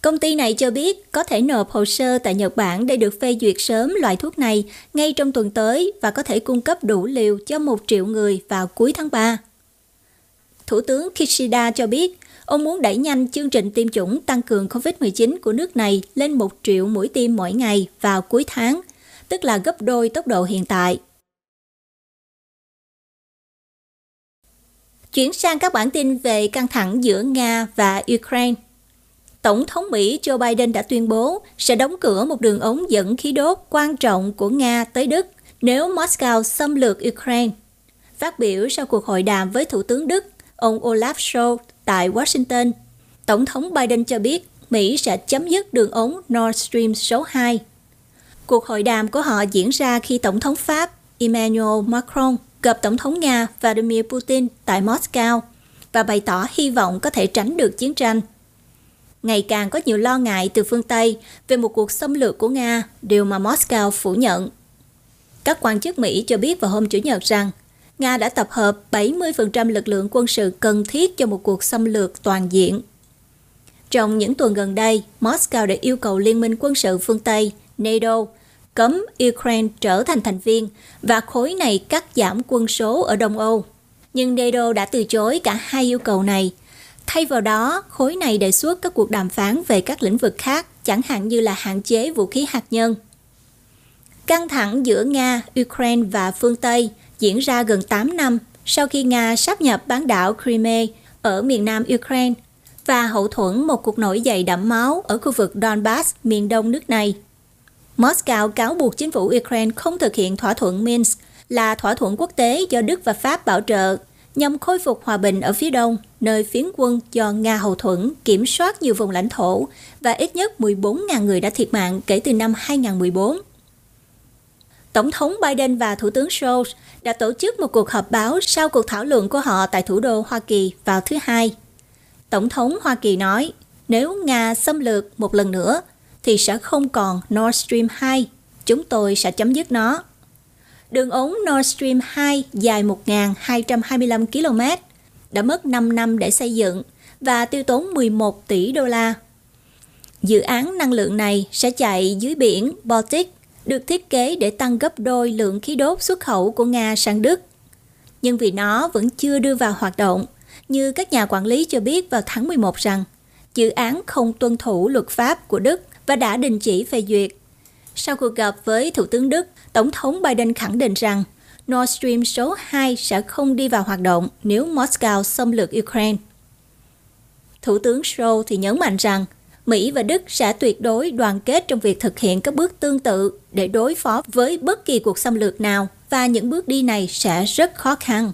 Speaker 1: Công ty này cho biết có thể nộp hồ sơ tại Nhật Bản để được phê duyệt sớm loại thuốc này ngay trong tuần tới và có thể cung cấp đủ liều cho một triệu người vào cuối tháng 3. Thủ tướng Kishida cho biết ông muốn đẩy nhanh chương trình tiêm chủng tăng cường COVID-19 của nước này lên một triệu mũi tiêm mỗi ngày vào cuối tháng, tức là gấp đôi tốc độ hiện tại. Chuyển sang các bản tin về căng thẳng giữa Nga và Ukraine. Tổng thống Mỹ Joe Biden đã tuyên bố sẽ đóng cửa một đường ống dẫn khí đốt quan trọng của Nga tới Đức nếu Moscow xâm lược Ukraine. Phát biểu sau cuộc hội đàm với Thủ tướng Đức, ông Olaf Scholz tại Washington, Tổng thống Biden cho biết Mỹ sẽ chấm dứt đường ống Nord Stream số 2. Cuộc hội đàm của họ diễn ra khi Tổng thống Pháp Emmanuel Macron gặp Tổng thống Nga Vladimir Putin tại Moscow và bày tỏ hy vọng có thể tránh được chiến tranh ngày càng có nhiều lo ngại từ phương Tây về một cuộc xâm lược của Nga, điều mà Moscow phủ nhận. Các quan chức Mỹ cho biết vào hôm Chủ nhật rằng Nga đã tập hợp 70% lực lượng quân sự cần thiết cho một cuộc xâm lược toàn diện. Trong những tuần gần đây, Moscow đã yêu cầu Liên minh quân sự phương Tây, NATO, cấm Ukraine trở thành thành viên và khối này cắt giảm quân số ở Đông Âu. Nhưng NATO đã từ chối cả hai yêu cầu này Thay vào đó, khối này đề xuất các cuộc đàm phán về các lĩnh vực khác, chẳng hạn như là hạn chế vũ khí hạt nhân. Căng thẳng giữa Nga, Ukraine và phương Tây diễn ra gần 8 năm sau khi Nga sáp nhập bán đảo Crimea ở miền nam Ukraine và hậu thuẫn một cuộc nổi dậy đẫm máu ở khu vực Donbass, miền đông nước này. Moscow cáo buộc chính phủ Ukraine không thực hiện thỏa thuận Minsk là thỏa thuận quốc tế do Đức và Pháp bảo trợ nhằm khôi phục hòa bình ở phía đông, nơi phiến quân do Nga hậu thuẫn kiểm soát nhiều vùng lãnh thổ và ít nhất 14.000 người đã thiệt mạng kể từ năm 2014. Tổng thống Biden và Thủ tướng Scholz đã tổ chức một cuộc họp báo sau cuộc thảo luận của họ tại thủ đô Hoa Kỳ vào thứ Hai. Tổng thống Hoa Kỳ nói, nếu Nga xâm lược một lần nữa, thì sẽ không còn Nord Stream 2. Chúng tôi sẽ chấm dứt nó. Đường ống Nord Stream 2 dài 1.225 km đã mất 5 năm để xây dựng và tiêu tốn 11 tỷ đô la. Dự án năng lượng này sẽ chạy dưới biển Baltic, được thiết kế để tăng gấp đôi lượng khí đốt xuất khẩu của Nga sang Đức. Nhưng vì nó vẫn chưa đưa vào hoạt động, như các nhà quản lý cho biết vào tháng 11 rằng dự án không tuân thủ luật pháp của Đức và đã đình chỉ phê duyệt. Sau cuộc gặp với Thủ tướng Đức, Tổng thống Biden khẳng định rằng Nord Stream số 2 sẽ không đi vào hoạt động nếu Moscow xâm lược Ukraine. Thủ tướng Scholz thì nhấn mạnh rằng Mỹ và Đức sẽ tuyệt đối đoàn kết trong việc thực hiện các bước tương tự để đối phó với bất kỳ cuộc xâm lược nào và những bước đi này sẽ rất khó khăn.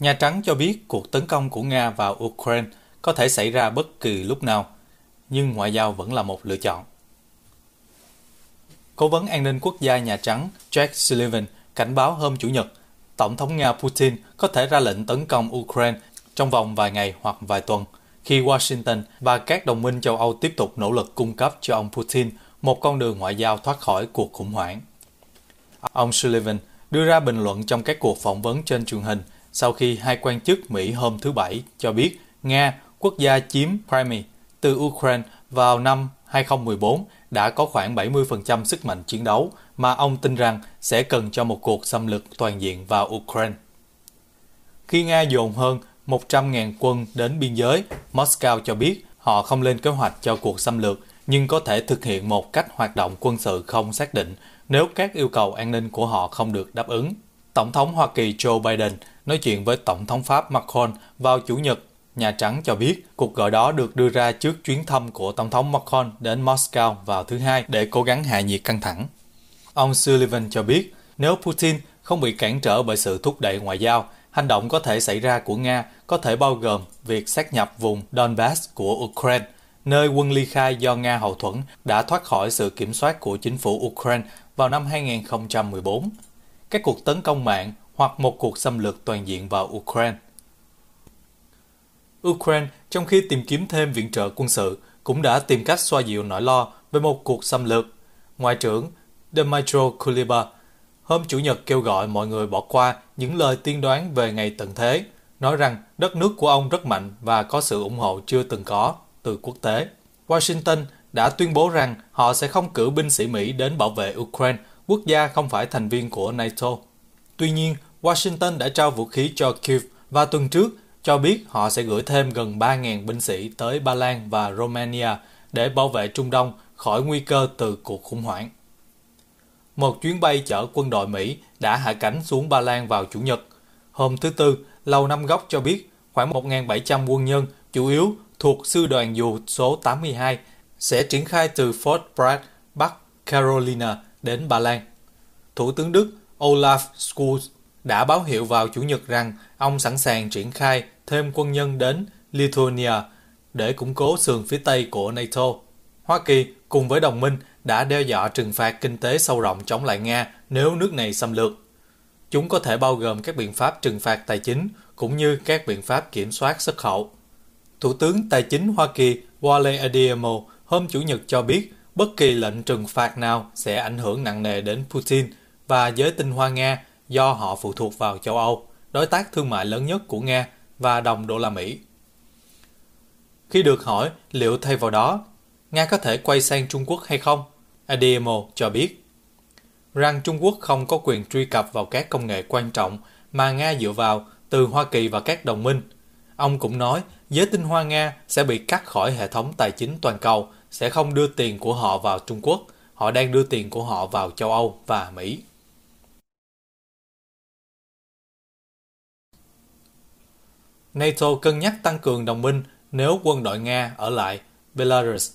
Speaker 2: Nhà Trắng cho biết cuộc tấn công của Nga vào Ukraine có thể xảy ra bất kỳ lúc nào, nhưng ngoại giao vẫn là một lựa chọn. Cố vấn an ninh quốc gia Nhà Trắng Jack Sullivan cảnh báo hôm Chủ nhật, Tổng thống Nga Putin có thể ra lệnh tấn công Ukraine trong vòng vài ngày hoặc vài tuần, khi Washington và các đồng minh châu Âu tiếp tục nỗ lực cung cấp cho ông Putin một con đường ngoại giao thoát khỏi cuộc khủng hoảng. Ông Sullivan đưa ra bình luận trong các cuộc phỏng vấn trên truyền hình sau khi hai quan chức Mỹ hôm thứ Bảy cho biết Nga, quốc gia chiếm Crimea từ Ukraine vào năm 2014 đã có khoảng 70% sức mạnh chiến đấu mà ông tin rằng sẽ cần cho một cuộc xâm lược toàn diện vào Ukraine. Khi Nga dồn hơn 100.000 quân đến biên giới, Moscow cho biết họ không lên kế hoạch cho cuộc xâm lược nhưng có thể thực hiện một cách hoạt động quân sự không xác định nếu các yêu cầu an ninh của họ không được đáp ứng. Tổng thống Hoa Kỳ Joe Biden nói chuyện với Tổng thống Pháp Macron vào Chủ nhật. Nhà Trắng cho biết cuộc gọi đó được đưa ra trước chuyến thăm của Tổng thống Macron đến Moscow vào thứ Hai để cố gắng hạ nhiệt căng thẳng. Ông Sullivan cho biết nếu Putin không bị cản trở bởi sự thúc đẩy ngoại giao, hành động có thể xảy ra của Nga có thể bao gồm việc xác nhập vùng Donbass của Ukraine, nơi quân ly khai do Nga hậu thuẫn đã thoát khỏi sự kiểm soát của chính phủ Ukraine vào năm 2014, các cuộc tấn công mạng hoặc một cuộc xâm lược toàn diện vào Ukraine. Ukraine, trong khi tìm kiếm thêm viện trợ quân sự, cũng đã tìm cách xoa dịu nỗi lo về một cuộc xâm lược. Ngoại trưởng Dmytro Kuleba hôm Chủ nhật kêu gọi mọi người bỏ qua những lời tiên đoán về ngày tận thế, nói rằng đất nước của ông rất mạnh và có sự ủng hộ chưa từng có từ quốc tế. Washington đã tuyên bố rằng họ sẽ không cử binh sĩ Mỹ đến bảo vệ Ukraine, quốc gia không phải thành viên của NATO. Tuy nhiên, Washington đã trao vũ khí cho Kiev và tuần trước cho biết họ sẽ gửi thêm gần 3.000 binh sĩ tới Ba Lan và Romania để bảo vệ Trung Đông khỏi nguy cơ từ cuộc khủng hoảng. Một chuyến bay chở quân đội Mỹ đã hạ cánh xuống Ba Lan vào Chủ nhật. Hôm thứ Tư, Lầu Năm Góc cho biết khoảng 1.700 quân nhân, chủ yếu thuộc Sư đoàn dù số 82, sẽ triển khai từ Fort Bragg, Bắc Carolina đến Ba Lan. Thủ tướng Đức Olaf Scholz đã báo hiệu vào Chủ nhật rằng ông sẵn sàng triển khai thêm quân nhân đến Lithuania để củng cố sườn phía Tây của NATO. Hoa Kỳ cùng với đồng minh đã đe dọa trừng phạt kinh tế sâu rộng chống lại Nga nếu nước này xâm lược. Chúng có thể bao gồm các biện pháp trừng phạt tài chính cũng như các biện pháp kiểm soát xuất khẩu. Thủ tướng Tài chính Hoa Kỳ Wale Adiemo hôm Chủ nhật cho biết bất kỳ lệnh trừng phạt nào sẽ ảnh hưởng nặng nề đến Putin và giới tinh hoa Nga do họ phụ thuộc vào châu Âu, đối tác thương mại lớn nhất của Nga và đồng đô la Mỹ. Khi được hỏi liệu thay vào đó, Nga có thể quay sang Trung Quốc hay không, Ademo cho biết rằng Trung Quốc không có quyền truy cập vào các công nghệ quan trọng mà Nga dựa vào từ Hoa Kỳ và các đồng minh. Ông cũng nói giới tinh hoa Nga sẽ bị cắt khỏi hệ thống tài chính toàn cầu, sẽ không đưa tiền của họ vào Trung Quốc, họ đang đưa tiền của họ vào châu Âu và Mỹ. NATO cân nhắc tăng cường đồng minh nếu quân đội Nga ở lại Belarus.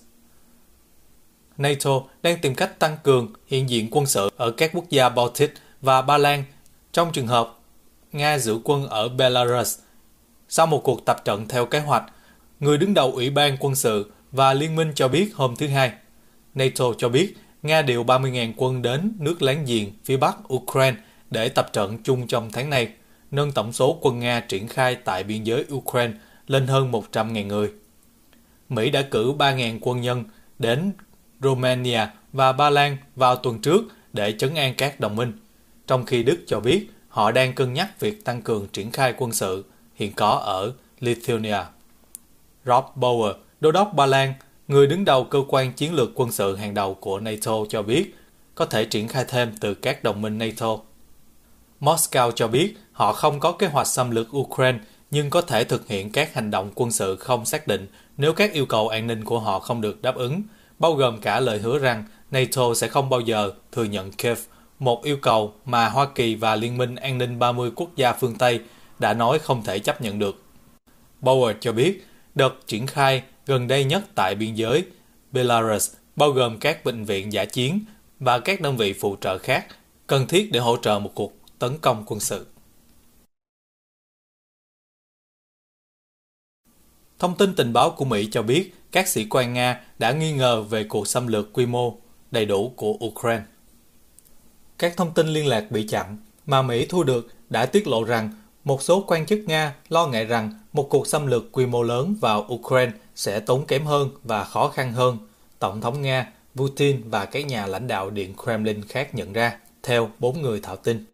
Speaker 2: NATO đang tìm cách tăng cường hiện diện quân sự ở các quốc gia Baltic và Ba Lan trong trường hợp Nga giữ quân ở Belarus. Sau một cuộc tập trận theo kế hoạch, người đứng đầu Ủy ban quân sự và Liên minh cho biết hôm thứ Hai. NATO cho biết Nga điều 30.000 quân đến nước láng giềng phía bắc Ukraine để tập trận chung trong tháng này nâng tổng số quân Nga triển khai tại biên giới Ukraine lên hơn 100.000 người. Mỹ đã cử 3.000 quân nhân đến Romania và Ba Lan vào tuần trước để chấn an các đồng minh, trong khi Đức cho biết họ đang cân nhắc việc tăng cường triển khai quân sự hiện có ở Lithuania. Rob Bauer, đô đốc Ba Lan, người đứng đầu cơ quan chiến lược quân sự hàng đầu của NATO cho biết có thể triển khai thêm từ các đồng minh NATO. Moscow cho biết họ không có kế hoạch xâm lược Ukraine nhưng có thể thực hiện các hành động quân sự không xác định nếu các yêu cầu an ninh của họ không được đáp ứng, bao gồm cả lời hứa rằng NATO sẽ không bao giờ thừa nhận Kiev, một yêu cầu mà Hoa Kỳ và Liên minh An ninh 30 quốc gia phương Tây đã nói không thể chấp nhận được. Bauer cho biết, đợt triển khai gần đây nhất tại biên giới Belarus bao gồm các bệnh viện giả chiến và các đơn vị phụ trợ khác cần thiết để hỗ trợ một cuộc tấn công quân sự. Thông tin tình báo của Mỹ cho biết các sĩ quan Nga đã nghi ngờ về cuộc xâm lược quy mô đầy đủ của Ukraine. Các thông tin liên lạc bị chặn mà Mỹ thu được đã tiết lộ rằng một số quan chức Nga lo ngại rằng một cuộc xâm lược quy mô lớn vào Ukraine sẽ tốn kém hơn và khó khăn hơn. Tổng thống Nga Putin và các nhà lãnh đạo Điện Kremlin khác nhận ra, theo bốn người thạo tin.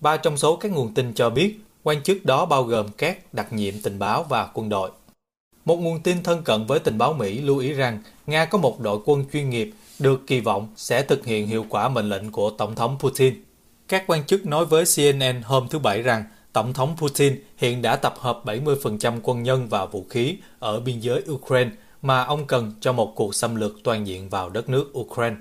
Speaker 2: Ba trong số các nguồn tin cho biết, quan chức đó bao gồm các đặc nhiệm tình báo và quân đội. Một nguồn tin thân cận với tình báo Mỹ lưu ý rằng Nga có một đội quân chuyên nghiệp được kỳ vọng sẽ thực hiện hiệu quả mệnh lệnh của Tổng thống Putin. Các quan chức nói với CNN hôm thứ Bảy rằng Tổng thống Putin hiện đã tập hợp 70% quân nhân và vũ khí ở biên giới Ukraine mà ông cần cho một cuộc xâm lược toàn diện vào đất nước Ukraine.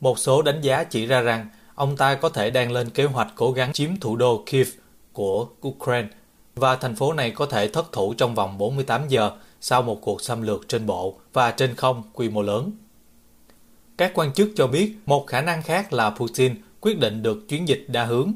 Speaker 2: Một số đánh giá chỉ ra rằng ông ta có thể đang lên kế hoạch cố gắng chiếm thủ đô Kiev của Ukraine và thành phố này có thể thất thủ trong vòng 48 giờ sau một cuộc xâm lược trên bộ và trên không quy mô lớn. Các quan chức cho biết một khả năng khác là Putin quyết định được chuyến dịch đa hướng,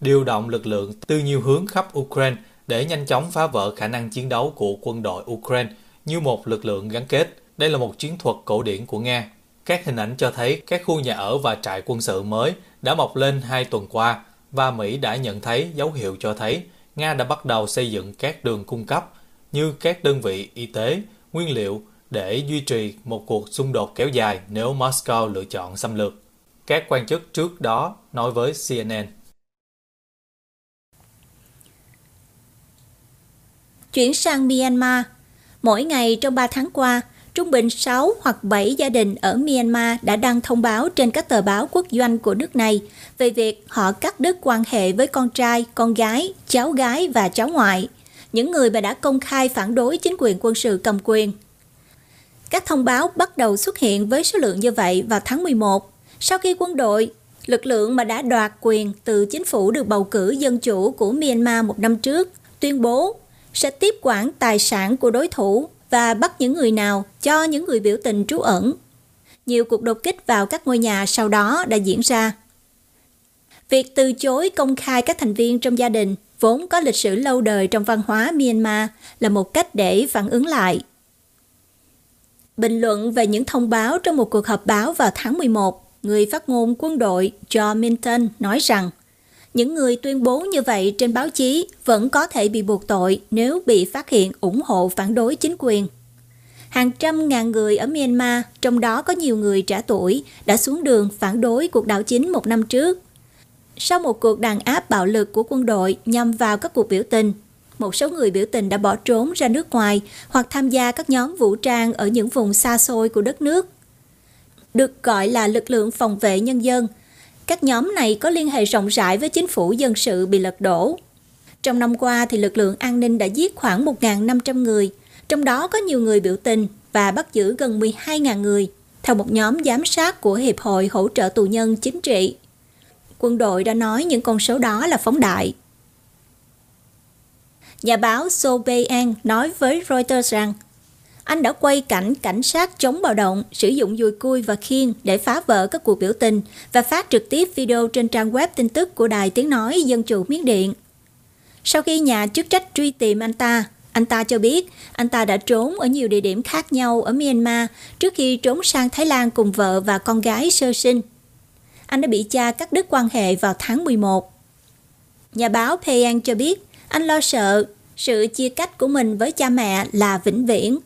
Speaker 2: điều động lực lượng từ nhiều hướng khắp Ukraine để nhanh chóng phá vỡ khả năng chiến đấu của quân đội Ukraine như một lực lượng gắn kết. Đây là một chiến thuật cổ điển của Nga. Các hình ảnh cho thấy các khu nhà ở và trại quân sự mới đã mọc lên hai tuần qua và Mỹ đã nhận thấy dấu hiệu cho thấy Nga đã bắt đầu xây dựng các đường cung cấp như các đơn vị y tế, nguyên liệu để duy trì một cuộc xung đột kéo dài nếu Moscow lựa chọn xâm lược. Các quan chức trước đó nói với CNN.
Speaker 1: Chuyển sang Myanmar, mỗi ngày trong 3 tháng qua, trung bình 6 hoặc 7 gia đình ở Myanmar đã đăng thông báo trên các tờ báo quốc doanh của nước này về việc họ cắt đứt quan hệ với con trai, con gái, cháu gái và cháu ngoại, những người mà đã công khai phản đối chính quyền quân sự cầm quyền. Các thông báo bắt đầu xuất hiện với số lượng như vậy vào tháng 11, sau khi quân đội, lực lượng mà đã đoạt quyền từ chính phủ được bầu cử dân chủ của Myanmar một năm trước, tuyên bố sẽ tiếp quản tài sản của đối thủ và bắt những người nào cho những người biểu tình trú ẩn. Nhiều cuộc đột kích vào các ngôi nhà sau đó đã diễn ra. Việc từ chối công khai các thành viên trong gia đình vốn có lịch sử lâu đời trong văn hóa Myanmar là một cách để phản ứng lại. Bình luận về những thông báo trong một cuộc họp báo vào tháng 11, người phát ngôn quân đội John Minton nói rằng những người tuyên bố như vậy trên báo chí vẫn có thể bị buộc tội nếu bị phát hiện ủng hộ phản đối chính quyền. Hàng trăm ngàn người ở Myanmar, trong đó có nhiều người trẻ tuổi, đã xuống đường phản đối cuộc đảo chính một năm trước. Sau một cuộc đàn áp bạo lực của quân đội nhằm vào các cuộc biểu tình, một số người biểu tình đã bỏ trốn ra nước ngoài hoặc tham gia các nhóm vũ trang ở những vùng xa xôi của đất nước. Được gọi là lực lượng phòng vệ nhân dân – các nhóm này có liên hệ rộng rãi với chính phủ dân sự bị lật đổ. Trong năm qua thì lực lượng an ninh đã giết khoảng 1.500 người, trong đó có nhiều người biểu tình và bắt giữ gần 12.000 người, theo một nhóm giám sát của Hiệp hội Hỗ trợ Tù nhân Chính trị. Quân đội đã nói những con số đó là phóng đại. Nhà báo So nói với Reuters rằng anh đã quay cảnh cảnh sát chống bạo động, sử dụng dùi cui và khiên để phá vỡ các cuộc biểu tình và phát trực tiếp video trên trang web tin tức của Đài Tiếng Nói Dân Chủ Miến Điện. Sau khi nhà chức trách truy tìm anh ta, anh ta cho biết anh ta đã trốn ở nhiều địa điểm khác nhau ở Myanmar trước khi trốn sang Thái Lan cùng vợ và con gái sơ sinh. Anh đã bị cha cắt đứt quan hệ vào tháng 11. Nhà báo Payan cho biết anh lo sợ sự chia cách của mình với cha mẹ là vĩnh viễn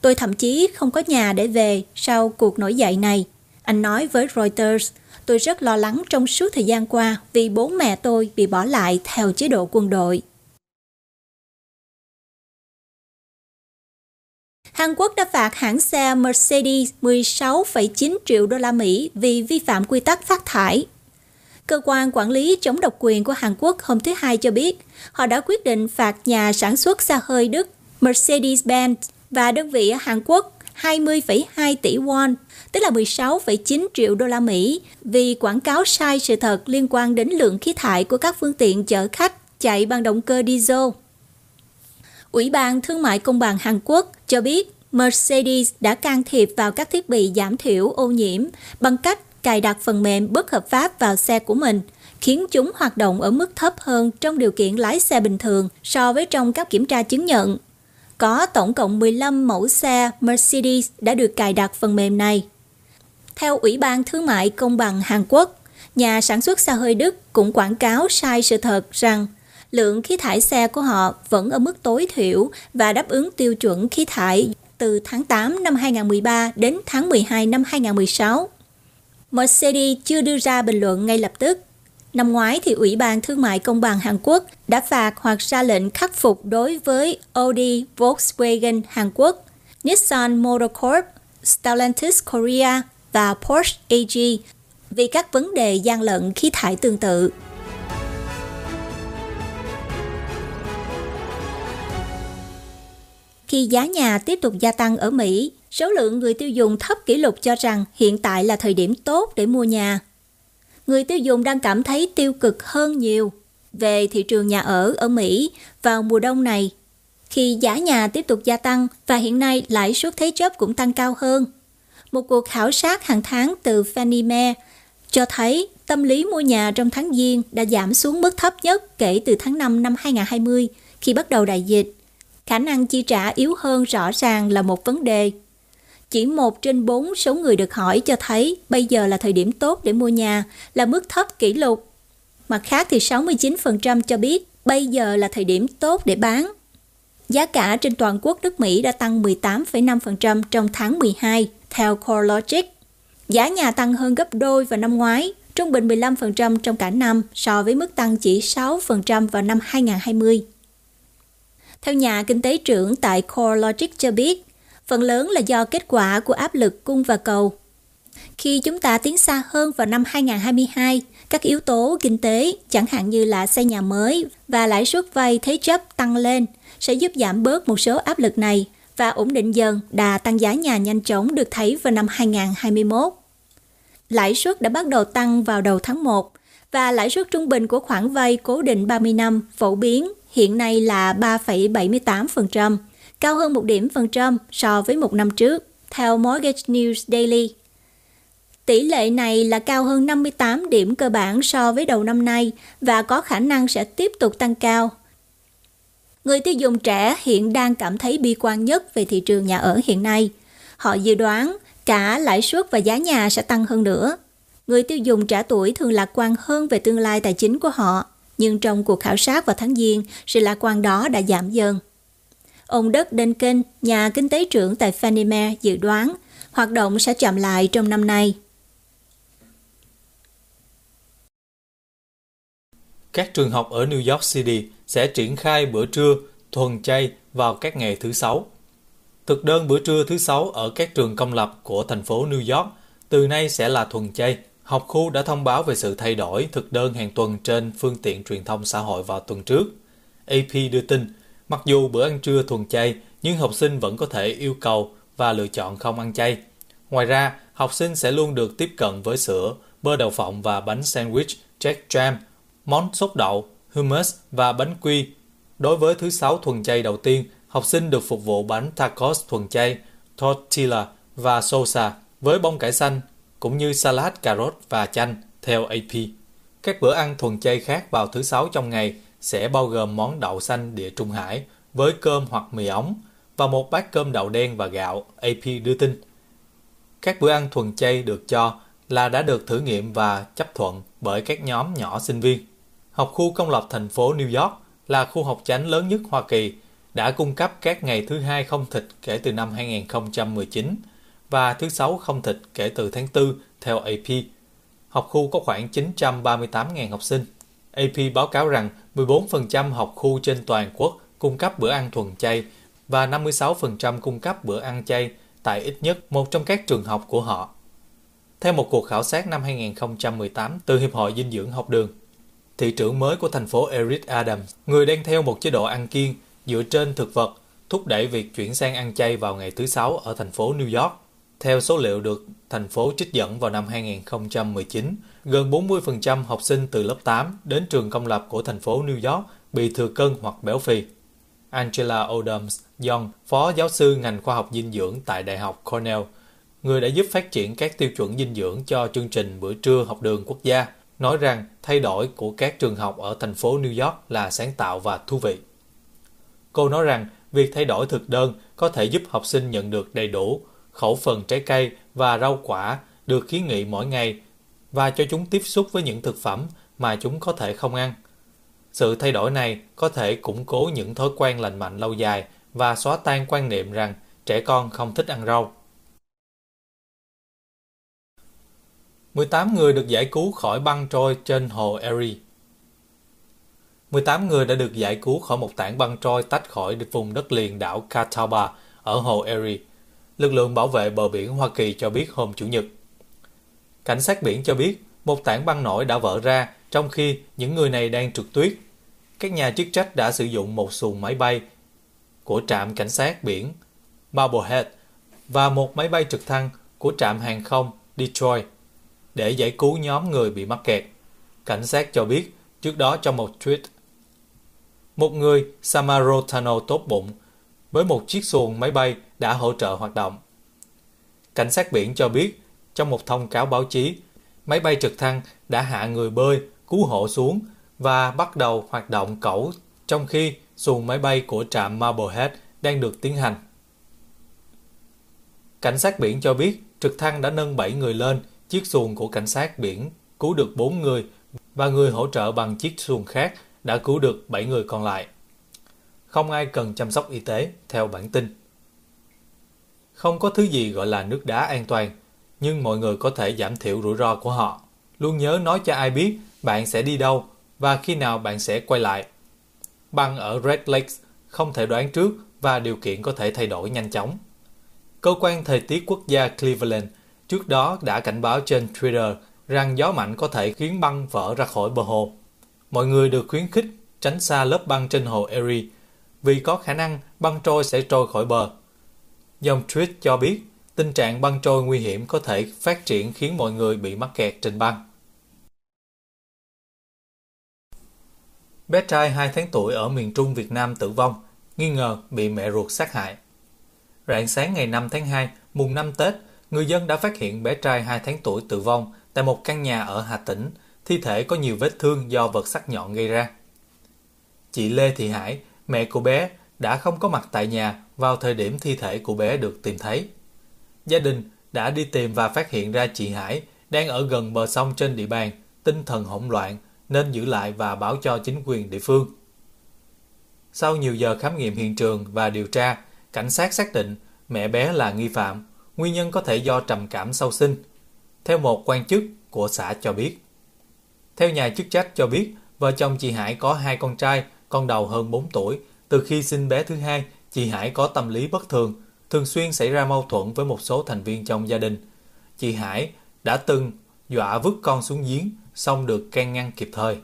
Speaker 1: Tôi thậm chí không có nhà để về sau cuộc nổi dậy này. Anh nói với Reuters, tôi rất lo lắng trong suốt thời gian qua vì bố mẹ tôi bị bỏ lại theo chế độ quân đội. Hàn Quốc đã phạt hãng xe Mercedes 16,9 triệu đô la Mỹ vì vi phạm quy tắc phát thải. Cơ quan quản lý chống độc quyền của Hàn Quốc hôm thứ Hai cho biết họ đã quyết định phạt nhà sản xuất xe hơi Đức Mercedes-Benz và đơn vị ở Hàn Quốc 20,2 tỷ won, tức là 16,9 triệu đô la Mỹ, vì quảng cáo sai sự thật liên quan đến lượng khí thải của các phương tiện chở khách chạy bằng động cơ diesel. Ủy ban Thương mại Công bằng Hàn Quốc cho biết Mercedes đã can thiệp vào các thiết bị giảm thiểu ô nhiễm bằng cách cài đặt phần mềm bất hợp pháp vào xe của mình, khiến chúng hoạt động ở mức thấp hơn trong điều kiện lái xe bình thường so với trong các kiểm tra chứng nhận có tổng cộng 15 mẫu xe Mercedes đã được cài đặt phần mềm này. Theo Ủy ban Thương mại Công bằng Hàn Quốc, nhà sản xuất xe hơi Đức cũng quảng cáo sai sự thật rằng lượng khí thải xe của họ vẫn ở mức tối thiểu và đáp ứng tiêu chuẩn khí thải từ tháng 8 năm 2013 đến tháng 12 năm 2016. Mercedes chưa đưa ra bình luận ngay lập tức. Năm ngoái thì Ủy ban Thương mại Công bằng Hàn Quốc đã phạt hoặc ra lệnh khắc phục đối với Audi, Volkswagen Hàn Quốc, Nissan Motor Corp, Stellantis Korea và Porsche AG vì các vấn đề gian lận khí thải tương tự. Khi giá nhà tiếp tục gia tăng ở Mỹ, số lượng người tiêu dùng thấp kỷ lục cho rằng hiện tại là thời điểm tốt để mua nhà. Người tiêu dùng đang cảm thấy tiêu cực hơn nhiều về thị trường nhà ở ở Mỹ vào mùa đông này, khi giá nhà tiếp tục gia tăng và hiện nay lãi suất thế chấp cũng tăng cao hơn. Một cuộc khảo sát hàng tháng từ Fannie Mae cho thấy tâm lý mua nhà trong tháng Giêng đã giảm xuống mức thấp nhất kể từ tháng 5 năm 2020 khi bắt đầu đại dịch khả năng chi trả yếu hơn rõ ràng là một vấn đề. Chỉ một trên bốn số người được hỏi cho thấy bây giờ là thời điểm tốt để mua nhà, là mức thấp kỷ lục. Mặt khác thì 69% cho biết bây giờ là thời điểm tốt để bán. Giá cả trên toàn quốc nước Mỹ đã tăng 18,5% trong tháng 12, theo CoreLogic. Giá nhà tăng hơn gấp đôi vào năm ngoái, trung bình 15% trong cả năm so với mức tăng chỉ 6% vào năm 2020. Theo nhà kinh tế trưởng tại CoreLogic cho biết, phần lớn là do kết quả của áp lực cung và cầu. Khi chúng ta tiến xa hơn vào năm 2022, các yếu tố kinh tế, chẳng hạn như là xây nhà mới và lãi suất vay thế chấp tăng lên, sẽ giúp giảm bớt một số áp lực này và ổn định dần đà tăng giá nhà nhanh chóng được thấy vào năm 2021. Lãi suất đã bắt đầu tăng vào đầu tháng 1 và lãi suất trung bình của khoản vay cố định 30 năm phổ biến hiện nay là 3,78%, cao hơn một điểm phần trăm so với một năm trước, theo Mortgage News Daily. Tỷ lệ này là cao hơn 58 điểm cơ bản so với đầu năm nay và có khả năng sẽ tiếp tục tăng cao. Người tiêu dùng trẻ hiện đang cảm thấy bi quan nhất về thị trường nhà ở hiện nay. Họ dự đoán cả lãi suất và giá nhà sẽ tăng hơn nữa. Người tiêu dùng trẻ tuổi thường lạc quan hơn về tương lai tài chính của họ nhưng trong cuộc khảo sát vào tháng Giêng, sự lạc quan đó đã giảm dần. Ông Đất Duncan, nhà kinh tế trưởng tại Fannie Mae dự đoán hoạt động sẽ chậm lại trong năm nay.
Speaker 2: Các trường học ở New York City sẽ triển khai bữa trưa thuần chay vào các ngày thứ Sáu. Thực đơn bữa trưa thứ Sáu ở các trường công lập của thành phố New York từ nay sẽ là thuần chay Học khu đã thông báo về sự thay đổi thực đơn hàng tuần trên phương tiện truyền thông xã hội vào tuần trước. AP đưa tin, mặc dù bữa ăn trưa thuần chay, nhưng học sinh vẫn có thể yêu cầu và lựa chọn không ăn chay. Ngoài ra, học sinh sẽ luôn được tiếp cận với sữa, bơ đậu phộng và bánh sandwich, jack jam, món sốt đậu, hummus và bánh quy. Đối với thứ sáu thuần chay đầu tiên, học sinh được phục vụ bánh tacos thuần chay, tortilla và salsa với bông cải xanh, cũng như salad cà rốt và chanh, theo AP. Các bữa ăn thuần chay khác vào thứ sáu trong ngày sẽ bao gồm món đậu xanh địa Trung Hải với cơm hoặc mì ống và một bát cơm đậu đen và gạo, AP đưa tin. Các bữa ăn thuần chay được cho là đã được thử nghiệm và chấp thuận bởi các nhóm nhỏ sinh viên. Học khu công lập thành phố New York là khu học chánh lớn nhất Hoa Kỳ, đã cung cấp các ngày thứ hai không thịt kể từ năm 2019 và thứ sáu không thịt kể từ tháng 4 theo AP. Học khu có khoảng 938.000 học sinh. AP báo cáo rằng 14% học khu trên toàn quốc cung cấp bữa ăn thuần chay và 56% cung cấp bữa ăn chay tại ít nhất một trong các trường học của họ. Theo một cuộc khảo sát năm 2018 từ Hiệp hội Dinh dưỡng học đường, thị trưởng mới của thành phố Eric Adams, người đang theo một chế độ ăn kiêng dựa trên thực vật, thúc đẩy việc chuyển sang ăn chay vào ngày thứ Sáu ở thành phố New York. Theo số liệu được thành phố trích dẫn vào năm 2019, gần 40% học sinh từ lớp 8 đến trường công lập của thành phố New York bị thừa cân hoặc béo phì. Angela Odoms Young, phó giáo sư ngành khoa học dinh dưỡng tại Đại học Cornell, người đã giúp phát triển các tiêu chuẩn dinh dưỡng cho chương trình bữa trưa học đường quốc gia, nói rằng thay đổi của các trường học ở thành phố New York là sáng tạo và thú vị. Cô nói rằng việc thay đổi thực đơn có thể giúp học sinh nhận được đầy đủ khẩu phần trái cây và rau quả được khuyến nghị mỗi ngày và cho chúng tiếp xúc với những thực phẩm mà chúng có thể không ăn. Sự thay đổi này có thể củng cố những thói quen lành mạnh lâu dài và xóa tan quan niệm rằng trẻ con không thích ăn rau. 18 người được giải cứu khỏi băng trôi trên hồ Erie 18 người đã được giải cứu khỏi một tảng băng trôi tách khỏi vùng đất liền đảo Catawba ở hồ Erie. Lực lượng bảo vệ bờ biển Hoa Kỳ cho biết hôm Chủ nhật. Cảnh sát biển cho biết, một tảng băng nổi đã vỡ ra, trong khi những người này đang trượt tuyết. Các nhà chức trách đã sử dụng một xuồng máy bay của trạm cảnh sát biển Marblehead và một máy bay trực thăng của trạm hàng không Detroit để giải cứu nhóm người bị mắc kẹt. Cảnh sát cho biết, trước đó trong một tweet, một người Samarotano tốt bụng với một chiếc xuồng máy bay đã hỗ trợ hoạt động. Cảnh sát biển cho biết trong một thông cáo báo chí, máy bay trực thăng đã hạ người bơi, cứu hộ xuống và bắt đầu hoạt động cẩu trong khi xuồng máy bay của trạm Marblehead đang được tiến hành. Cảnh sát biển cho biết trực thăng đã nâng 7 người lên, chiếc xuồng của cảnh sát biển cứu được 4 người và người hỗ trợ bằng chiếc xuồng khác đã cứu được 7 người còn lại. Không ai cần chăm sóc y tế, theo bản tin. Không có thứ gì gọi là nước đá an toàn, nhưng mọi người có thể giảm thiểu rủi ro của họ. Luôn nhớ nói cho ai biết bạn sẽ đi đâu và khi nào bạn sẽ quay lại. Băng ở Red Lakes không thể đoán trước và điều kiện có thể thay đổi nhanh chóng. Cơ quan thời tiết quốc gia Cleveland trước đó đã cảnh báo trên Twitter rằng gió mạnh có thể khiến băng vỡ ra khỏi bờ hồ. Mọi người được khuyến khích tránh xa lớp băng trên hồ Erie vì có khả năng băng trôi sẽ trôi khỏi bờ. Dòng tweet cho biết tình trạng băng trôi nguy hiểm có thể phát triển khiến mọi người bị mắc kẹt trên băng. Bé trai 2 tháng tuổi ở miền Trung Việt Nam tử vong, nghi ngờ bị mẹ ruột sát hại. Rạng sáng ngày 5 tháng 2, mùng 5 Tết, người dân đã phát hiện bé trai 2 tháng tuổi tử vong tại một căn nhà ở Hà Tĩnh, thi thể có nhiều vết thương do vật sắc nhọn gây ra. Chị Lê Thị Hải, mẹ của bé, đã không có mặt tại nhà vào thời điểm thi thể của bé được tìm thấy. Gia đình đã đi tìm và phát hiện ra chị Hải đang ở gần bờ sông trên địa bàn, tinh thần hỗn loạn nên giữ lại và báo cho chính quyền địa phương. Sau nhiều giờ khám nghiệm hiện trường và điều tra, cảnh sát xác định mẹ bé là nghi phạm, nguyên nhân có thể do trầm cảm sau sinh. Theo một quan chức của xã cho biết. Theo nhà chức trách cho biết, vợ chồng chị Hải có hai con trai, con đầu hơn 4 tuổi. Từ khi sinh bé thứ hai, chị Hải có tâm lý bất thường, thường xuyên xảy ra mâu thuẫn với một số thành viên trong gia đình. Chị Hải đã từng dọa vứt con xuống giếng, xong được can ngăn kịp thời.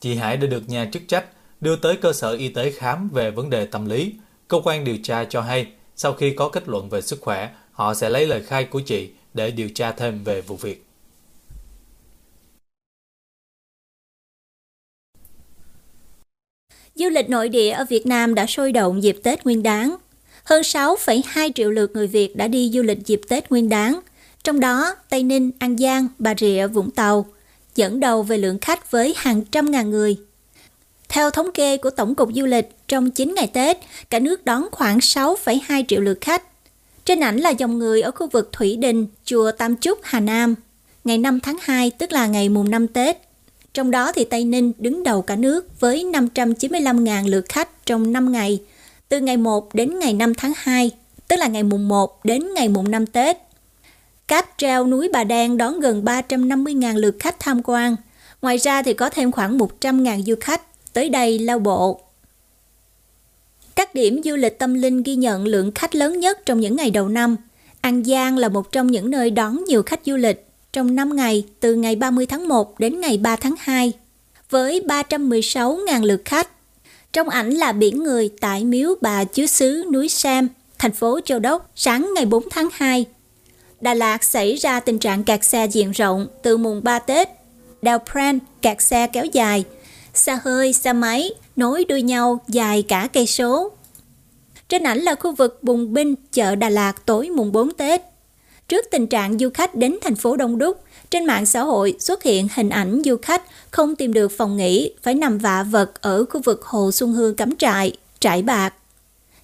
Speaker 2: Chị Hải đã được nhà chức trách đưa tới cơ sở y tế khám về vấn đề tâm lý. Cơ quan điều tra cho hay, sau khi có kết luận về sức khỏe, họ sẽ lấy lời khai của chị để điều tra thêm về vụ việc.
Speaker 1: Du lịch nội địa ở Việt Nam đã sôi động dịp Tết Nguyên đán. Hơn 6,2 triệu lượt người Việt đã đi du lịch dịp Tết Nguyên đán, trong đó Tây Ninh, An Giang, Bà Rịa, Vũng Tàu dẫn đầu về lượng khách với hàng trăm ngàn người. Theo thống kê của Tổng cục Du lịch, trong 9 ngày Tết, cả nước đón khoảng 6,2 triệu lượt khách. Trên ảnh là dòng người ở khu vực Thủy Đình, chùa Tam Trúc, Hà Nam. Ngày 5 tháng 2, tức là ngày mùng 5 Tết, trong đó thì Tây Ninh đứng đầu cả nước với 595.000 lượt khách trong 5 ngày, từ ngày 1 đến ngày 5 tháng 2, tức là ngày mùng 1 đến ngày mùng 5 Tết. Cáp treo núi Bà Đen đón gần 350.000 lượt khách tham quan. Ngoài ra thì có thêm khoảng 100.000 du khách tới đây lao bộ. Các điểm du lịch tâm linh ghi nhận lượng khách lớn nhất trong những ngày đầu năm. An Giang là một trong những nơi đón nhiều khách du lịch trong 5 ngày từ ngày 30 tháng 1 đến ngày 3 tháng 2 với 316.000 lượt khách. Trong ảnh là biển người tại miếu bà chứa xứ núi Sam, thành phố Châu Đốc sáng ngày 4 tháng 2. Đà Lạt xảy ra tình trạng kẹt xe diện rộng từ mùng 3 Tết. Đào Pran kẹt xe kéo dài, xe hơi, xe máy nối đuôi nhau dài cả cây số. Trên ảnh là khu vực Bùng Binh, chợ Đà Lạt tối mùng 4 Tết. Trước tình trạng du khách đến thành phố đông đúc, trên mạng xã hội xuất hiện hình ảnh du khách không tìm được phòng nghỉ phải nằm vạ vật ở khu vực Hồ Xuân Hương cắm trại, trại bạc.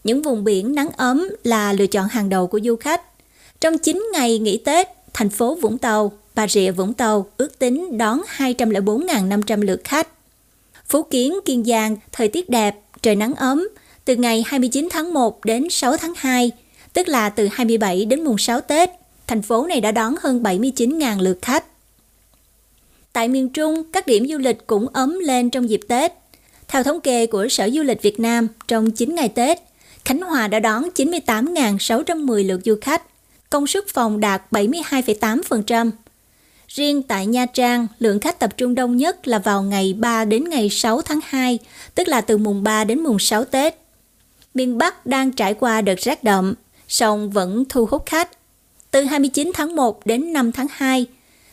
Speaker 1: những vùng biển nắng ấm là lựa chọn hàng đầu của du khách. Trong 9 ngày nghỉ Tết, thành phố Vũng Tàu, Bà Rịa Vũng Tàu ước tính đón 204.500 lượt khách. Phú Kiến, Kiên Giang, thời tiết đẹp, trời nắng ấm, từ ngày 29 tháng 1 đến 6 tháng 2, tức là từ 27 đến mùng 6 Tết, thành phố này đã đón hơn 79.000 lượt khách. Tại miền Trung, các điểm du lịch cũng ấm lên trong dịp Tết. Theo thống kê của Sở Du lịch Việt Nam, trong 9 ngày Tết, Khánh Hòa đã đón 98.610 lượt du khách, công suất phòng đạt 72,8%. Riêng tại Nha Trang, lượng khách tập trung đông nhất là vào ngày 3 đến ngày 6 tháng 2, tức là từ mùng 3 đến mùng 6 Tết. Miền Bắc đang trải qua đợt rét đậm, song vẫn thu hút khách. Từ 29 tháng 1 đến 5 tháng 2,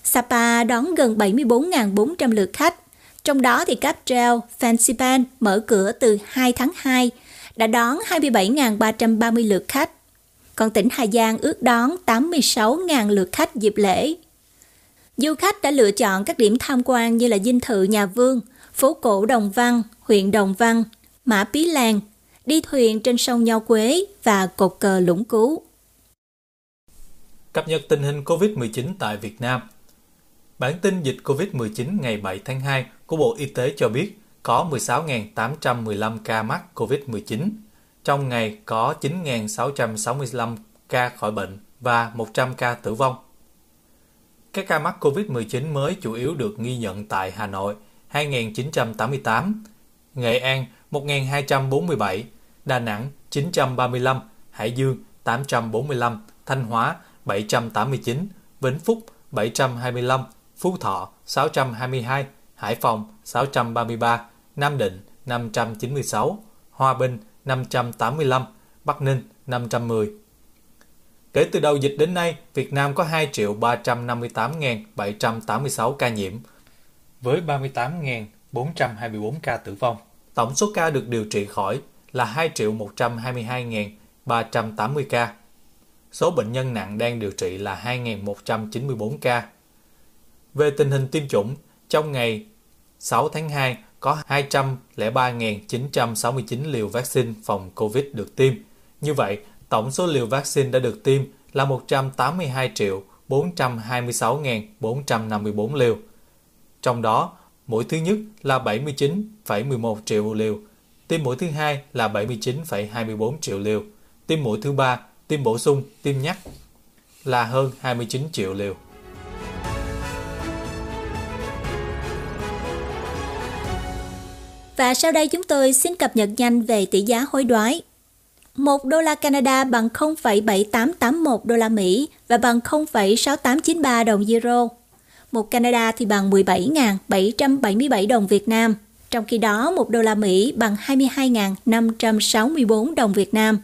Speaker 1: Sapa đón gần 74.400 lượt khách. Trong đó thì Cáp Treo, Fansipan mở cửa từ 2 tháng 2 đã đón 27.330 lượt khách. Còn tỉnh Hà Giang ước đón 86.000 lượt khách dịp lễ. Du khách đã lựa chọn các điểm tham quan như là dinh thự nhà Vương, phố cổ Đồng Văn, huyện Đồng Văn, Mã Pí Làng, đi thuyền trên sông Nho Quế và cột cờ Lũng Cú.
Speaker 2: Cập nhật tình hình COVID-19 tại Việt Nam Bản tin dịch COVID-19 ngày 7 tháng 2 của Bộ Y tế cho biết có 16.815 ca mắc COVID-19. Trong ngày có 9.665 ca khỏi bệnh và 100 ca tử vong. Các ca mắc COVID-19 mới chủ yếu được ghi nhận tại Hà Nội 2.988, Nghệ An 1.247, Đà Nẵng 935, Hải Dương 845, Thanh Hóa 789, Vĩnh Phúc 725, Phú Thọ 622, Hải Phòng 633, Nam Định 596, Hòa Bình 585, Bắc Ninh 510. Kể từ đầu dịch đến nay, Việt Nam có 2.358.786 ca nhiễm, với 38.424 ca tử vong. Tổng số ca được điều trị khỏi là 2.122.380 ca. Số bệnh nhân nặng đang điều trị là 2.194 ca. Về tình hình tiêm chủng, trong ngày 6 tháng 2 có 203.969 liều vaccine phòng COVID được tiêm. Như vậy, tổng số liều vaccine đã được tiêm là 182 triệu 426.454 liều. Trong đó, mũi thứ nhất là 79,11 triệu liều, tiêm mũi thứ hai là 79,24 triệu liều, tiêm mũi thứ ba, tiêm bổ sung, tiêm nhắc là hơn 29 triệu liều.
Speaker 1: Và sau đây chúng tôi xin cập nhật nhanh về tỷ giá hối đoái. 1 đô la Canada bằng 0,7881 đô la Mỹ và bằng 0,6893 đồng euro. 1 Canada thì bằng 17.777 đồng Việt Nam. Trong khi đó, 1 đô la Mỹ bằng 22.564 đồng Việt Nam.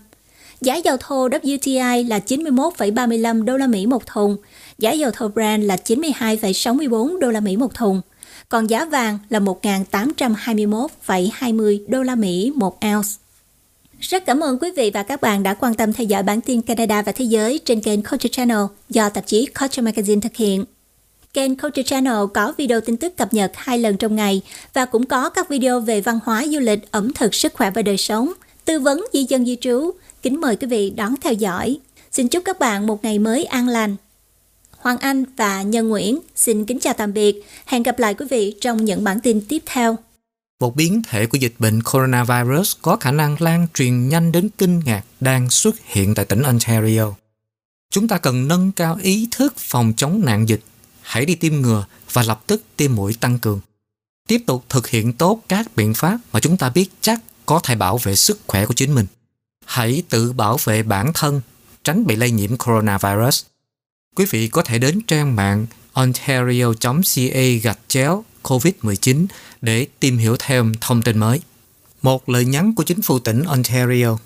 Speaker 1: Giá dầu thô WTI là 91,35 đô la Mỹ một thùng, giá dầu thô Brent là 92,64 đô la Mỹ một thùng còn giá vàng là 1.821,20 đô la Mỹ một ounce. Rất cảm ơn quý vị và các bạn đã quan tâm theo dõi bản tin Canada và Thế giới trên kênh Culture Channel do tạp chí Culture Magazine thực hiện. Kênh Culture Channel có video tin tức cập nhật hai lần trong ngày và cũng có các video về văn hóa, du lịch, ẩm thực, sức khỏe và đời sống, tư vấn di dân di trú. Kính mời quý vị đón theo dõi. Xin chúc các bạn một ngày mới an lành. Hoàng Anh và Nhân Nguyễn xin kính chào tạm biệt. Hẹn gặp lại quý vị trong những bản tin tiếp theo.
Speaker 3: Một biến thể của dịch bệnh coronavirus có khả năng lan truyền nhanh đến kinh ngạc đang xuất hiện tại tỉnh Ontario. Chúng ta cần nâng cao ý thức phòng chống nạn dịch. Hãy đi tiêm ngừa và lập tức tiêm mũi tăng cường. Tiếp tục thực hiện tốt các biện pháp mà chúng ta biết chắc có thể bảo vệ sức khỏe của chính mình. Hãy tự bảo vệ bản thân, tránh bị lây nhiễm coronavirus quý vị có thể đến trang mạng ontario.ca gạch chéo COVID-19 để tìm hiểu thêm thông tin mới. Một lời nhắn của chính phủ tỉnh Ontario